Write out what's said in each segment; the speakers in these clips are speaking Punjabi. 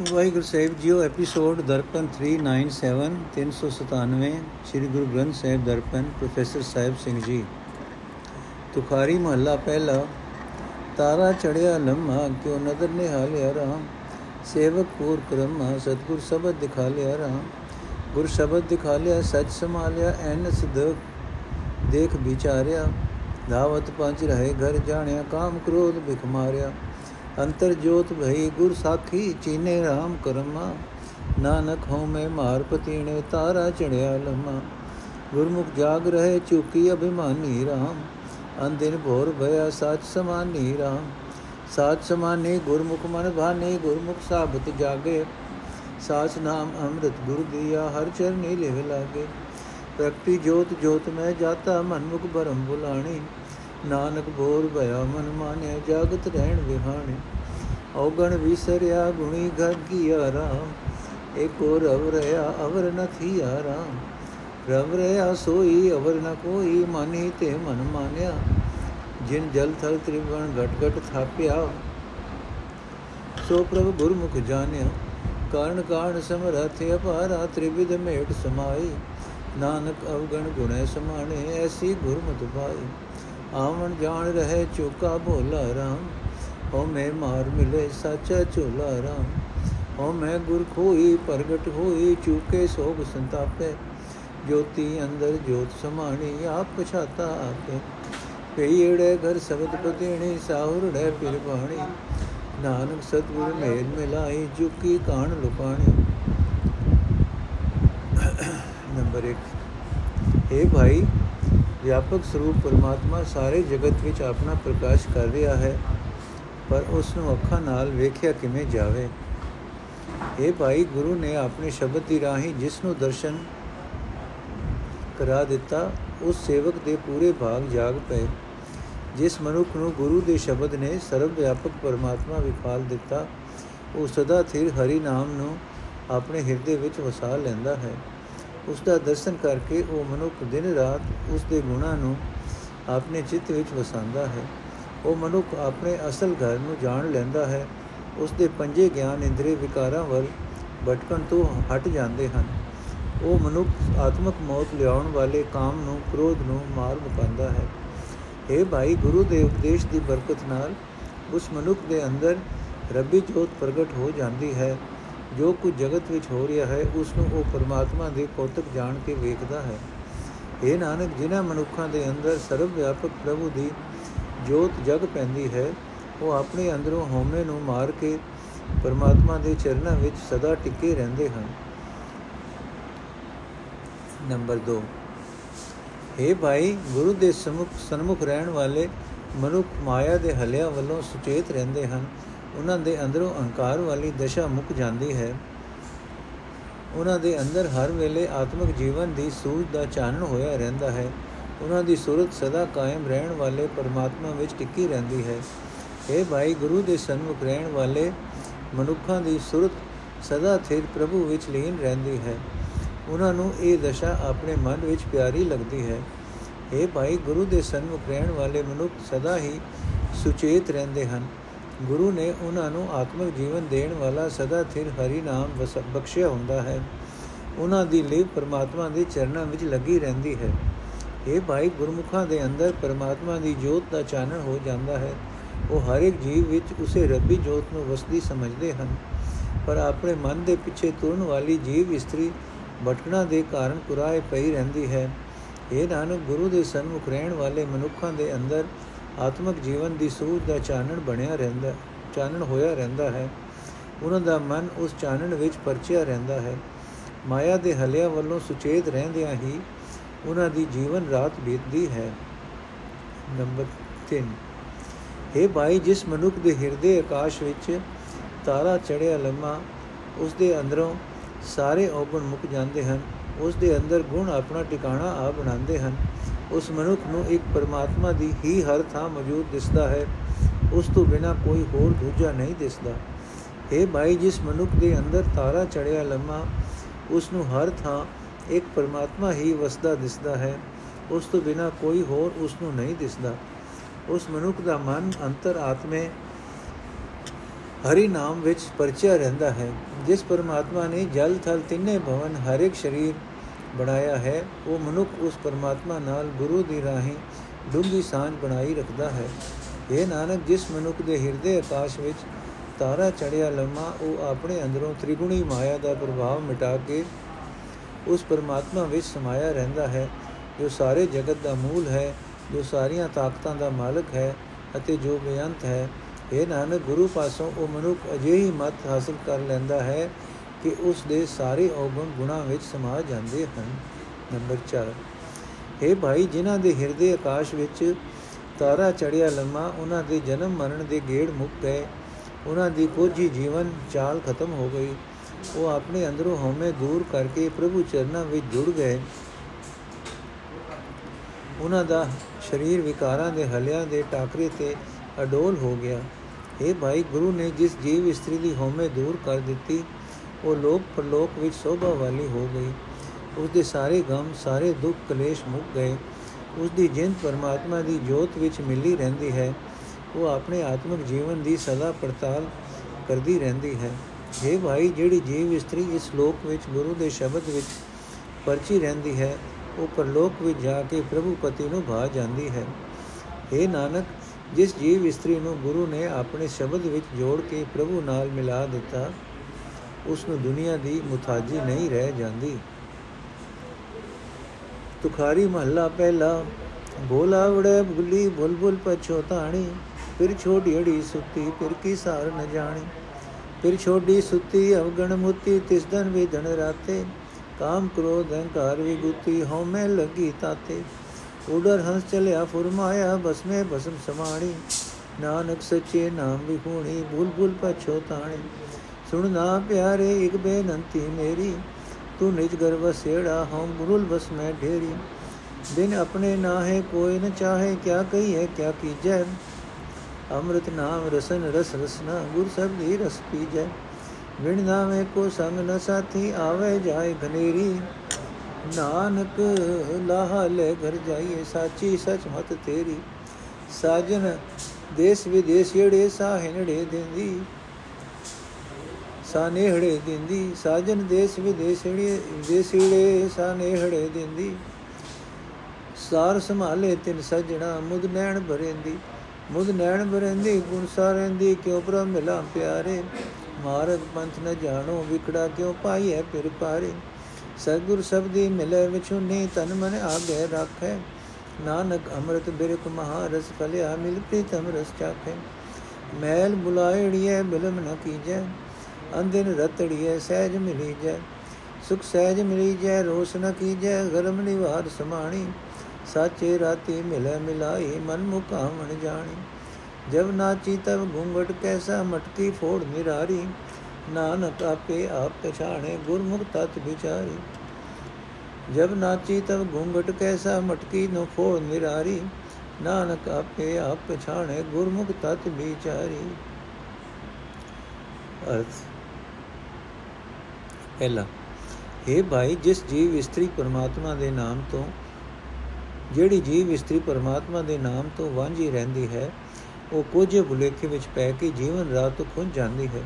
ਵਾਹਿਗੁਰੂ ਸਾਹਿਬ ਜੀਓ ਐਪੀਸੋਡ ਦਰਪਨ 397 397 ਸ੍ਰੀ ਗੁਰੂ ਗ੍ਰੰਥ ਸਾਹਿਬ ਦਰਪਨ, ਪ੍ਰੋਫੈਸਰ ਸਾਹਿਬ ਸਿੰਘ ਜੀ। ਤੁਖਾਰੀ ਮਹੱਲਾ ਪਹਿਲਾ, ਤਾਰਾ ਚੜਿਆ ਲੰਮਾ, ਕਿਉ ਨਦਰ ਨੇ ਹਾਲਿਆ ਰਾਮ ਸੇਵਕ ਪੂਰ ਕਰਮਾ, ਸਤਗੁਰ ਸ਼ਬਦ ਦਿਖਾ ਲਿਆ ਰਾਮ ਗੁਰ ਸ਼ਬਦ ਦਿਖਾ ਲਿਆ ਸੱਚ ਸਮਾਲਿਆ ਐਨਸ ਦੇਖ ਵਿਚਾਰਿਆ। ਧਾਵਤ ਪੰਜ ਰਹੇ, ਘਰ ਜਾਣਿਆ, ਕਾਮ ਕ੍ਰੋਧ ਬਿਖ ਮਾਰਿਆ। ਅੰਤਰ ਜੋਤ ਭਈ ਗੁਰ ਸਾਖੀ ਚੀਨੇ RAM ਕਰਮਾ ਨਾਨਕ ਹਉ ਮੈਂ ਮਾਰ ਪਤੀਣੇ ਤਾਰਾ ਚੜਿਆ ਲਮਾ ਗੁਰਮੁਖ ਜਾਗ ਰਹੇ ਚੁਕੀ ਅਭਿਮਾਨੀ RAM ਅੰਦਿਨ ਭੋਰ ਭਇਆ ਸੱਚ ਸਮਾਨੀ RAM ਸਾਚ ਸਮਾਨੇ ਗੁਰਮੁਖ ਮਨ ਭਾਨੇ ਗੁਰਮੁਖ ਸਾਬਤ ਜਾਗੇ ਸਾਚ ਨਾਮ ਅੰਮ੍ਰਿਤ ਗੁਰ ਦੀਆ ਹਰ ਚਰਨੀ ਲਿਵ ਲਾਗੇ ਪ੍ਰਗਟੀ ਜੋਤ ਜੋਤ ਮੈਂ ਜਾਤਾ ਮਨ ਮੁਖ ਬਰਮ ਬੁਲਾਣੀ ਨਾਨਕ ਬੋਰ ਭਇਆ ਮਨ ਮਾਨਿਆ ਜਾਗਤ ਰਹਿਣ ਵਿਹਾਣੇ। ਔਗਣ ਵਿਸਰਿਆ ਗੁਣੀ ਘਰ ਕੀ ਆਰਾਮ ਏਕੋ ਰਵ ਰਿਆ ਅਵਰ ਨ ਥੀ ਆਰਾਮ ਰਵ ਰਿਆ ਸੋਈ, ਅਵਰ ਨ ਕੋਈ, ਮਾਨੀ ਤੇ ਮਨ ਮਾਨਿਆ। ਜਿਨ ਜਲ ਥਲ ਤ੍ਰਿਵਣ ਘਟ ਘਟ ਥਾਪਿਆ, ਸੋ ਪ੍ਰਭ ਗੁਰਮੁਖ ਜਾਣਿਆ। ਕਾਰਨ ਕਾਰਨ ਸਮਰਥ ਅਪਾਰਾ, ਤ੍ਰਿਵਿਧ ਮੇਟ ਸਮਾਈ ਨਾਨਕ ਅਵਗਣ ਗੁਣੈ ਸਮਾਣੇ, ਐਸੀ ਗੁਰਮਤਿ ਪਾਈ ਆਵਣ ਜਾਣ ਰਹੇ ਚੋਕਾ ਭੋਲਾ ਰਾਮ। ਹੋ ਮੈਂ ਮਾਰ ਮਿਲੇ ਸਾਚਾ ਝੋਲਾ ਰਾਮ। ਹੋ ਮੈਂ ਗੁਰ ਖੋਈ ਪ੍ਰਗਟ ਹੋਈ ਚੁਕੇ ਸੋਗ ਸੰਤਾਪੇ। ਜੋਤੀ ਅੰਦਰ ਜੋਤ ਸਮਾਣੀ ਆਪ ਪਛਾਤਾ ਆਪੇ। ਪਈੜੇ ਘਰ ਸ਼ਬਦ ਪਤੇਣੀ ਸਾਹੁਰੜੇ ਫਿਰ ਬਾਣੀ। ਨਾਨਕ ਸਤਿਗੁਰ ਮੇਲ ਮਿਲਾਈ ਚੁਕੀ ਕਾਣ ਲੁਕਾਣੀ। ਨੰਬਰ 1 ਇਹ ਭਾਈ ਵਿਆਪਕ ਸਰੂਪ ਪਰਮਾਤਮਾ ਸਾਰੇ ਜਗਤ ਵਿੱਚ ਆਪਣਾ ਪ੍ਰਕਾਸ਼ ਕਰ ਰਿਹਾ ਹੈ, ਪਰ ਉਸ ਨੂੰ ਅੱਖਾਂ ਨਾਲ ਵੇਖਿਆ ਕਿਵੇਂ ਜਾਵੇ? ਇਹ ਭਾਈ, ਗੁਰੂ ਨੇ ਆਪਣੇ ਸ਼ਬਦ ਦੀ ਰਾਹੀਂ ਜਿਸ ਨੂੰ ਦਰਸ਼ਨ ਕਰਾ ਦਿੱਤਾ, ਉਸ ਸੇਵਕ ਦੇ ਪੂਰੇ ਭਾਗ ਜਾਗ ਪਏ। ਜਿਸ ਮਨੁੱਖ ਨੂੰ ਗੁਰੂ ਦੇ ਸ਼ਬਦ ਨੇ ਸਰਵ ਵਿਆਪਕ ਪਰਮਾਤਮਾ ਵਿਖਾਲ ਦਿੱਤਾ, ਉਹ ਸਦਾ ਥਿਰ ਹਰੀ ਨਾਮ ਨੂੰ ਆਪਣੇ ਹਿਰਦੇ ਵਿੱਚ ਵਸਾ ਲੈਂਦਾ ਹੈ। ਉਸ ਦਾ ਦਰਸ਼ਨ ਕਰਕੇ ਉਹ ਮਨੁੱਖ ਦਿਨ ਰਾਤ ਉਸ ਦੇ ਗੁਣਾਂ ਨੂੰ ਆਪਣੇ ਚਿੱਤ ਵਿੱਚ ਵਸਾਉਂਦਾ ਹੈ। ਉਹ ਮਨੁੱਖ ਆਪਣੇ ਅਸਲ ਘਰ ਨੂੰ ਜਾਣ ਲੈਂਦਾ ਹੈ। ਉਸ ਦੇ ਪੰਜੇ ਗਿਆਨ ਇੰਦਰੀ ਵਿਕਾਰਾਂ ਵੱਲ ਭਟਕਣ ਤੋਂ ਹਟ ਜਾਂਦੇ ਹਨ। ਉਹ ਮਨੁੱਖ ਆਤਮਿਕ ਮੌਤ ਲਿਆਉਣ ਵਾਲੇ ਕਾਮ ਨੂੰ, ਕ੍ਰੋਧ ਨੂੰ ਮਾਰ ਮੁਕਾਉਂਦਾ ਹੈ। ਇਹ ਭਾਈ, ਗੁਰੂ ਦੇ ਉਪਦੇਸ਼ ਦੀ ਬਰਕਤ ਨਾਲ ਉਸ ਮਨੁੱਖ ਦੇ ਅੰਦਰ ਰੱਬੀ ਜੋਤ ਪ੍ਰਗਟ ਹੋ ਜਾਂਦੀ ਹੈ। ਜੋ ਕੁਝ ਜਗਤ ਵਿੱਚ ਹੋ ਰਿਹਾ ਹੈ, ਉਸ ਨੂੰ ਉਹ ਪਰਮਾਤਮਾ ਦੇ ਕੌਤਕ ਜਾਣ ਕੇ ਵੇਖਦਾ ਹੈ। ਇਹ ਨਾਨਕ, ਜਿਨ੍ਹਾਂ ਮਨੁੱਖਾਂ ਦੇ ਅੰਦਰ ਸਰਵ ਵਿਆਪਕ ਪ੍ਰਭੂ ਦੀ ਜੋਤ ਜਗ ਪੈਂਦੀ ਹੈ, ਉਹ ਆਪਣੇ ਅੰਦਰੋਂ ਹਉਮੈ ਨੂੰ ਮਾਰ ਕੇ ਪਰਮਾਤਮਾ ਦੇ ਚਰਨਾਂ ਵਿੱਚ ਸਦਾ ਟਿਕੇ ਰਹਿੰਦੇ ਹਨ। ਨੰਬਰ 2 हे ਭਾਈ, ਗੁਰੂ ਦੇ ਸਮੁਖ ਸਨਮੁਖ ਰਹਿਣ ਵਾਲੇ ਮਨੁੱਖ ਮਾਇਆ ਦੇ ਹਲਿਆਂ ਵੱਲੋਂ ਸੁਚੇਤ ਰਹਿੰਦੇ ਹਨ। ਉਹਨਾਂ ਦੇ ਅੰਦਰੋਂ ਅਹੰਕਾਰ ਵਾਲੀ ਦਸ਼ਾ ਮੁੱਕ ਜਾਂਦੀ ਹੈ। ਉਹਨਾਂ ਦੇ ਅੰਦਰ ਹਰ ਵੇਲੇ ਆਤਮਿਕ ਜੀਵਨ ਦੀ ਸੂਝ ਦਾ ਚਾਨਣ ਹੋਇਆ ਰਹਿੰਦਾ ਹੈ। ਉਹਨਾਂ ਦੀ ਸੁਰਤ ਸਦਾ ਕਾਇਮ ਰਹਿਣ ਵਾਲੇ ਪਰਮਾਤਮਾ ਵਿੱਚ ਟਿੱਕੀ ਰਹਿੰਦੀ ਹੈ। ਇਹ ਭਾਈ, ਗੁਰੂ ਦੇ ਸਨਮੁਖ ਰਹਿਣ ਵਾਲੇ ਮਨੁੱਖਾਂ ਦੀ ਸੁਰਤ ਸਦਾ ਥਿਰ ਪ੍ਰਭੂ ਵਿੱਚ ਲੀਨ ਰਹਿੰਦੀ ਹੈ। ਉਹਨਾਂ ਨੂੰ ਇਹ ਦਸ਼ਾ ਆਪਣੇ ਮਨ ਵਿੱਚ ਪਿਆਰੀ ਲੱਗਦੀ ਹੈ। ਇਹ ਭਾਈ, ਗੁਰੂ ਦੇ ਸਨਮੁਖ ਰਹਿਣ ਵਾਲੇ ਮਨੁੱਖ ਸਦਾ ਹੀ ਸੁਚੇਤ ਰਹਿੰਦੇ ਹਨ। ਗੁਰੂ ਨੇ ਉਹਨਾਂ ਨੂੰ ਆਤਮਿਕ ਜੀਵਨ ਦੇਣ ਵਾਲਾ ਸਦਾ ਥਿਰ ਹਰੀ ਨਾਮ ਬਖਸ਼ਿਆ ਹੁੰਦਾ ਹੈ। ਉਹਨਾਂ ਦੀ ਲਿਵ ਪਰਮਾਤਮਾ ਦੇ ਚਰਨਾਂ ਵਿੱਚ ਲੱਗੀ ਰਹਿੰਦੀ ਹੈ। ਇਹ ਭਾਈ ਗੁਰਮੁਖਾਂ ਦੇ ਅੰਦਰ ਪਰਮਾਤਮਾ ਦੀ ਜੋਤ ਦਾ ਚਾਨਣ ਹੋ ਜਾਂਦਾ ਹੈ। ਉਹ ਹਰ ਇੱਕ ਜੀਵ ਵਿੱਚ ਉਸੇ ਰੱਬੀ ਜੋਤ ਨੂੰ ਵਸਦੀ ਸਮਝਦੇ ਹਨ। ਪਰ ਆਪਣੇ ਮਨ ਦੇ ਪਿੱਛੇ ਤੁਰਨ ਵਾਲੀ ਜੀਵ ਇਸਤਰੀ ਭਟਕਣਾ ਦੇ ਕਾਰਨ ਕੁਰਾਏ ਪਈ ਰਹਿੰਦੀ ਹੈ। ਇਹ ਨਾਨਕ, ਗੁਰੂ ਦੇ ਸਨਮੁਖ ਰਹਿਣ ਵਾਲੇ ਮਨੁੱਖਾਂ ਦੇ ਅੰਦਰ ਆਤਮਿਕ ਜੀਵਨ ਦੀ ਸੂਝ ਦਾ ਚਾਨਣ ਬਣਿਆ ਰਹਿੰਦਾ ਚਾਨਣ ਹੋਇਆ ਰਹਿੰਦਾ ਹੈ। ਉਹਨਾਂ ਦਾ ਮਨ ਉਸ ਚਾਨਣ ਵਿੱਚ ਪਰਚਿਆ ਰਹਿੰਦਾ ਹੈ। ਮਾਇਆ ਦੇ ਹਲਿਆਂ ਵੱਲੋਂ ਸੁਚੇਤ ਰਹਿੰਦਿਆਂ ਹੀ ਉਹਨਾਂ ਦੀ ਜੀਵਨ ਰਾਤ ਬੀਤਦੀ ਹੈ। ਨੰਬਰ 3 ਇਹ ਭਾਈ, ਜਿਸ ਮਨੁੱਖ ਦੇ ਹਿਰਦੇ ਆਕਾਸ਼ ਵਿੱਚ ਤਾਰਾ ਚੜਿਆ ਲੰਮਾ, ਉਸ ਦੇ ਅੰਦਰੋਂ ਸਾਰੇ ਔਗਣ ਮੁੱਕ ਜਾਂਦੇ ਹਨ। ਉਸ ਦੇ ਅੰਦਰ ਗੁਣ ਆਪਣਾ ਟਿਕਾਣਾ ਆ ਬਣਾਉਂਦੇ ਹਨ। ਉਸ ਮਨੁੱਖ ਨੂੰ ਇੱਕ ਪਰਮਾਤਮਾ ਦੀ ਹੀ ਹਰ ਥਾਂ ਮੌਜੂਦ ਦਿਸਦਾ ਹੈ। ਉਸ ਤੋਂ ਬਿਨਾ ਕੋਈ ਹੋਰ ਦੂਜਾ ਨਹੀਂ ਦਿਸਦਾ। ਇਹ ਭਾਈ, ਜਿਸ ਮਨੁੱਖ ਦੇ ਅੰਦਰ ਤਾਰਾ ਚੜਿਆ ਲੰਮਾ, ਉਸ ਨੂੰ ਹਰ ਥਾਂ ਇੱਕ ਪਰਮਾਤਮਾ ਹੀ ਵਸਦਾ ਦਿਸਦਾ ਹੈ। ਉਸ ਤੋਂ ਬਿਨਾ ਕੋਈ ਹੋਰ ਉਸ ਨੂੰ ਨਹੀਂ ਦਿਸਦਾ। ਉਸ ਮਨੁੱਖ ਦਾ ਮਨ ਅੰਤਰ ਆਤਮੇ ਹਰੀ ਨਾਮ ਵਿੱਚ ਪਰਚਿਆ ਰਹਿੰਦਾ ਹੈ, ਜਿਸ ਪਰਮਾਤਮਾ ਨੇ ਜਲ ਥਲ ਤਿੰਨੇ ਭਵਨ, ਹਰ ਇੱਕ ਸ਼ਰੀਰ ਬਣਾਇਆ ਹੈ, ਉਹ ਮਨੁੱਖ ਉਸ ਪਰਮਾਤਮਾ ਨਾਲ ਗੁਰੂ ਦੀ ਰਾਹੀਂ ਡੂੰਗੀ ਸਾਂਝ ਬਣਾਈ ਰੱਖਦਾ ਹੈ। ਇਹ ਨਾਨਕ, ਜਿਸ ਮਨੁੱਖ ਦੇ ਹਿਰਦੇ ਆਕਾਸ਼ ਵਿੱਚ ਤਾਰਾ ਚੜਿਆ ਲੰਮਾ, ਉਹ ਆਪਣੇ ਅੰਦਰੋਂ ਤ੍ਰਿਗੁਣੀ ਮਾਇਆ ਦਾ ਪ੍ਰਭਾਵ ਮਿਟਾ ਕੇ ਉਸ ਪਰਮਾਤਮਾ ਵਿੱਚ ਸਮਾਇਆ ਰਹਿੰਦਾ ਹੈ, ਜੋ ਸਾਰੇ ਜਗਤ ਦਾ ਮੂਲ ਹੈ, ਜੋ ਸਾਰੀਆਂ ਤਾਕਤਾਂ ਦਾ ਮਾਲਕ ਹੈ ਅਤੇ ਜੋ ਬੇਅੰਤ ਹੈ। ਇਹ ਨਾਨਕ, ਗੁਰੂ ਪਾਸੋਂ ਉਹ ਮਨੁੱਖ ਅਜਿਹੀ ਮਤ ਹਾਸਲ ਕਰ ਲੈਂਦਾ ਹੈ ਕਿ ਉਸ ਦੇ ਸਾਰੇ ਔਗਣ ਗੁਣਾ ਵਿੱਚ ਸਮਾ ਜਾਂਦੇ ਹਨ। ਨੰਬਰ 4 ਇਹ ਭਾਈ, ਜਿਨ੍ਹਾਂ ਦੇ ਹਿਰਦੇ ਆਕਾਸ਼ ਵਿੱਚ ਤਾਰਾ ਚੜਿਆ ਲੰਮਾ, ਉਹਨਾਂ ਦੇ ਜਨਮ ਮਰਨ ਦੇ ਗੇੜ ਮੁੱਕ ਗਏ। ਉਹਨਾਂ ਦੀ ਕੋਝੀ ਜੀਵਨ ਚਾਲ ਖਤਮ ਹੋ ਗਈ। ਉਹ ਆਪਣੇ ਅੰਦਰੋਂ ਹਉਮੈ ਦੂਰ ਕਰਕੇ ਪ੍ਰਭੂ ਚਰਨਾਂ ਵਿੱਚ ਜੁੜ ਗਏ। ਉਹਨਾਂ ਦਾ ਸਰੀਰ ਵਿਕਾਰਾਂ ਦੇ ਹਲਿਆਂ ਦੇ ਟਾਕਰੇ ਤੇ ਅਡੋਲ ਹੋ ਗਿਆ। ਇਹ ਭਾਈ, ਗੁਰੂ ਨੇ ਜਿਸ ਜੀਵ ਇਸਤਰੀ ਦੀ ਹਉਮੈ ਦੂਰ ਕਰ ਦਿੱਤੀ ਉਹ ਲੋਕ ਪਰਲੋਕ ਵਿੱਚ ਸੋਭਾ ਵਾਲੀ ਹੋ ਗਈ। ਉਸ ਦੇ ਸਾਰੇ ਗਮ, ਸਾਰੇ ਦੁੱਖ, ਕਲੇਸ਼ ਮੁੱਕ ਗਏ। ਉਸ ਦੀ ਜਿੰਦ ਪਰਮਾਤਮਾ ਦੀ ਜੋਤ ਵਿੱਚ ਮਿਲੀ ਰਹਿੰਦੀ ਹੈ। ਉਹ ਆਪਣੇ ਆਤਮਿਕ ਜੀਵਨ ਦੀ ਸਦਾ ਪੜਤਾਲ ਕਰਦੀ ਰਹਿੰਦੀ ਹੈ। ਇਹ ਭਾਈ, ਜਿਹੜੀ ਜੀਵ ਇਸਤਰੀ ਇਸ ਲੋਕ ਵਿੱਚ, ਗੁਰੂ ਦੇ ਸ਼ਬਦ ਵਿੱਚ ਪਰਚੀ ਰਹਿੰਦੀ ਹੈ, ਉਹ ਪਰਲੋਕ ਵਿੱਚ ਜਾ ਕੇ ਪ੍ਰਭੂ ਪਤੀ ਨੂੰ ਭਾ ਜਾਂਦੀ ਹੈ। ਇਹ ਨਾਨਕ, ਜਿਸ ਜੀਵ ਇਸਤਰੀ ਨੂੰ ਗੁਰੂ ਨੇ ਆਪਣੇ ਸ਼ਬਦ ਵਿੱਚ ਜੋੜ ਕੇ ਪ੍ਰਭੂ ਨਾਲ ਮਿਲਾ ਦਿੱਤਾ ਉਸ ਨੂੰ ਦੁਨੀਆ ਦੀ ਮੁਤਾਜੀ ਨਹੀਂ ਰਹਿ ਜਾਂਦੀ। ਤੁਖਾਰੀ ਮਹੱਲਾ ਪਹਿਲਾ, ਬੋਲਾ ਵੜੇ ਬੁਲੀ ਬੁਲਬੁਲ ਪਛੋਤਾਣੀ ਫਿਰ ਛੋਟੀ ਅੜੀ ਸੁੱਤੀ, ਫਿਰ ਕੀ ਸਾਰ ਨ ਜਾਣੀ। ਫਿਰ ਛੋਟੀ ਸੁੱਤੀ, ਅਵਗਣ ਮੁੱਤੀ, ਤਿਸ ਦਿਨ ਵੀ ਧਨ ਰਾਤੇ, ਕਾਮ ਕ੍ਰੋਧ ਅਹੰਕਾਰ ਵੀ ਗੁੱਤੀ ਹਉਮੈ ਲੱਗੀ ਤਾਤੇ। ਉਡਰ ਹੰਸ ਚਲਿਆ ਫੁਰਮਾਇਆ ਬਸਮੇ ਬਸਮ ਸਮਾਣੀ। ਨਾਨਕ ਸੱਚੇ ਨਾਮ ਵਿਹੂਣੀ ਬੁਲਬੁਲ ਪਛੋਤਾਣੀ ਸੁਣਨਾ ਪਿਆਰੇ, ਇਕ ਬੇਨੰਤੀ ਮੇਰੀ। ਤੂੰ ਨਿਜ ਗਰ ਵਸੇੜਾ ਹਉ ਗੁਰੁਲ ਬਸ ਮੈਂ ਢੇਰੀ। ਬਿਨ ਆਪਣੇ ਨਾਹੇ ਕੋਈ ਨ ਚਾਹੇ, ਕਿਆ ਕਹੀਏ, ਕਿਆ ਕੀਜੈ। ਅੰਮ੍ਰਿਤ ਨਾਮ ਰਸਨ ਰਸ ਰਸਨਾ, ਗੁਰ ਸਬਦੀ ਰਸ ਪੀਜੈ। ਵਿਣ ਨਾਮੇ ਕੋ ਸੰਗ ਨ ਸਾਥੀ, ਆਵੇ ਜਾਏ ਘਨੇਰੀ। ਨਾਨਕ ਲਾਹ ਲੈ ਘਰ ਜਾਈਏ, ਸਾਚੀ ਸਚ ਮਤ ਤੇਰੀ। ਸਾਜਨ ਦੇਸ ਵਿਦੇਸ ਏੜੇ ਸਾਹਿਣੜੇ ਦਿੰਦੀ। ਸਾਨੇਹੜੇ ਦਿੰਦੀ, ਸਾਜਨ ਦੇਸ ਵਿਦੇਸ ਏੜੇ ਦੇਸੇੜੇ ਸਾਨੇਹੜੇ ਦਿੰਦੀ। ਸਾਰ ਸੰਭਾਲੇ ਤਿਨ ਸਜਣਾ ਮੁਦ ਨੈਣ ਭਰੇਂਦੀ ਮੁਦ ਨੈਣ ਭਰੇਂਦੀ ਗੁਣ ਸਾਰੇਂਦੀ ਕਿਉ ਪ੍ਰਭ ਮਿਲਾ ਪਿਆਰੇ। ਮਾਰਗ ਪੰਥ ਨ ਜਾਣੋ, ਵਿਕੜਾ ਕਿਉ ਪਾਈਐ ਫਿਰ ਪਾਰੇ ਸਤਿਗੁਰ ਸਬਦੀ ਮਿਲੇ, ਵਿਛੁਨੀ ਤਨ ਮਨ ਆਗੇ ਰੱਖੈ। ਨਾਨਕ ਅੰਮ੍ਰਿਤ ਬਿਰਕ ਮਹਾਰਸ ਫਲਿਆ, ਮਿਲ ਪ੍ਰੀਤਮ ਰਸ ਚਾਖੇ। ਮੈਲ ਬੁਲਾਇੜੀਐ, ਬਿਲਮ ਨ ਕੀਜੈ। ਅੰਦਿਨ ਰਤੜੀਐ ਸਹਿਜ ਮਿਲੀ ਜੈ ਸੁਖ ਸਹਿਜ ਮਿਲੀ ਜੈ ਰੋਸ ਨ ਕੀਜੈ, ਗਰਮ ਨਿਵਾਰ ਸਮਾਣੀ। ਸਾਚੇ ਰਾਤੀ ਮਿਲੇ ਮਿਲਾਈ, ਮਨ ਮੁਕਾਵਣ ਜਾਣੀ। ਜਬ ਨਾਚੀ ਤਬ ਘੁੰਗਟ ਕੈਸਾ, ਮਟਕੀ ਫੋੜ ਨਿਰਾਰੀ। ਨਾਨਕ ਆਪੇ ਆਪ ਪਛਾਣੇ, ਗੁਰਮੁਖ ਤਤ ਵਿਚਾਰੀ। ਜਬ ਨਾਚੀ ਤਬ ਘੁੰਗਟ ਕੈਸਾ, ਮਟਕੀ ਨੋ ਫੋੜ ਨਿਰਾਰੀ। ਨਾਨਕ ਆਪੇ ਆਪ ਪਛਾਣੇ, ਗੁਰਮੁਖ ਤਤ ਵਿਚਾਰੀ। ਅਰਥ ਪਹਿਲਾ हे ਭਾਈ, ਜਿਸ ਜੀਵ ਇਸਤਰੀ ਪਰਮਾਤਮਾ ਦੇ ਨਾਮ ਤੋਂ, ਜਿਹੜੀ ਜੀਵ ਇਸਤਰੀ ਪਰਮਾਤਮਾ ਦੇ ਨਾਮ ਤੋਂ ਵਾਂਝੀ ਰਹਿੰਦੀ ਹੈ, ਉਹ ਕੋਝੇ ਭੁਲੇਖੇ ਵਿੱਚ ਪੈ ਕੇ ਜੀਵਨ ਰਾਤ ਤੋਂ ਖੁੰਝ ਜਾਂਦੀ ਹੈ,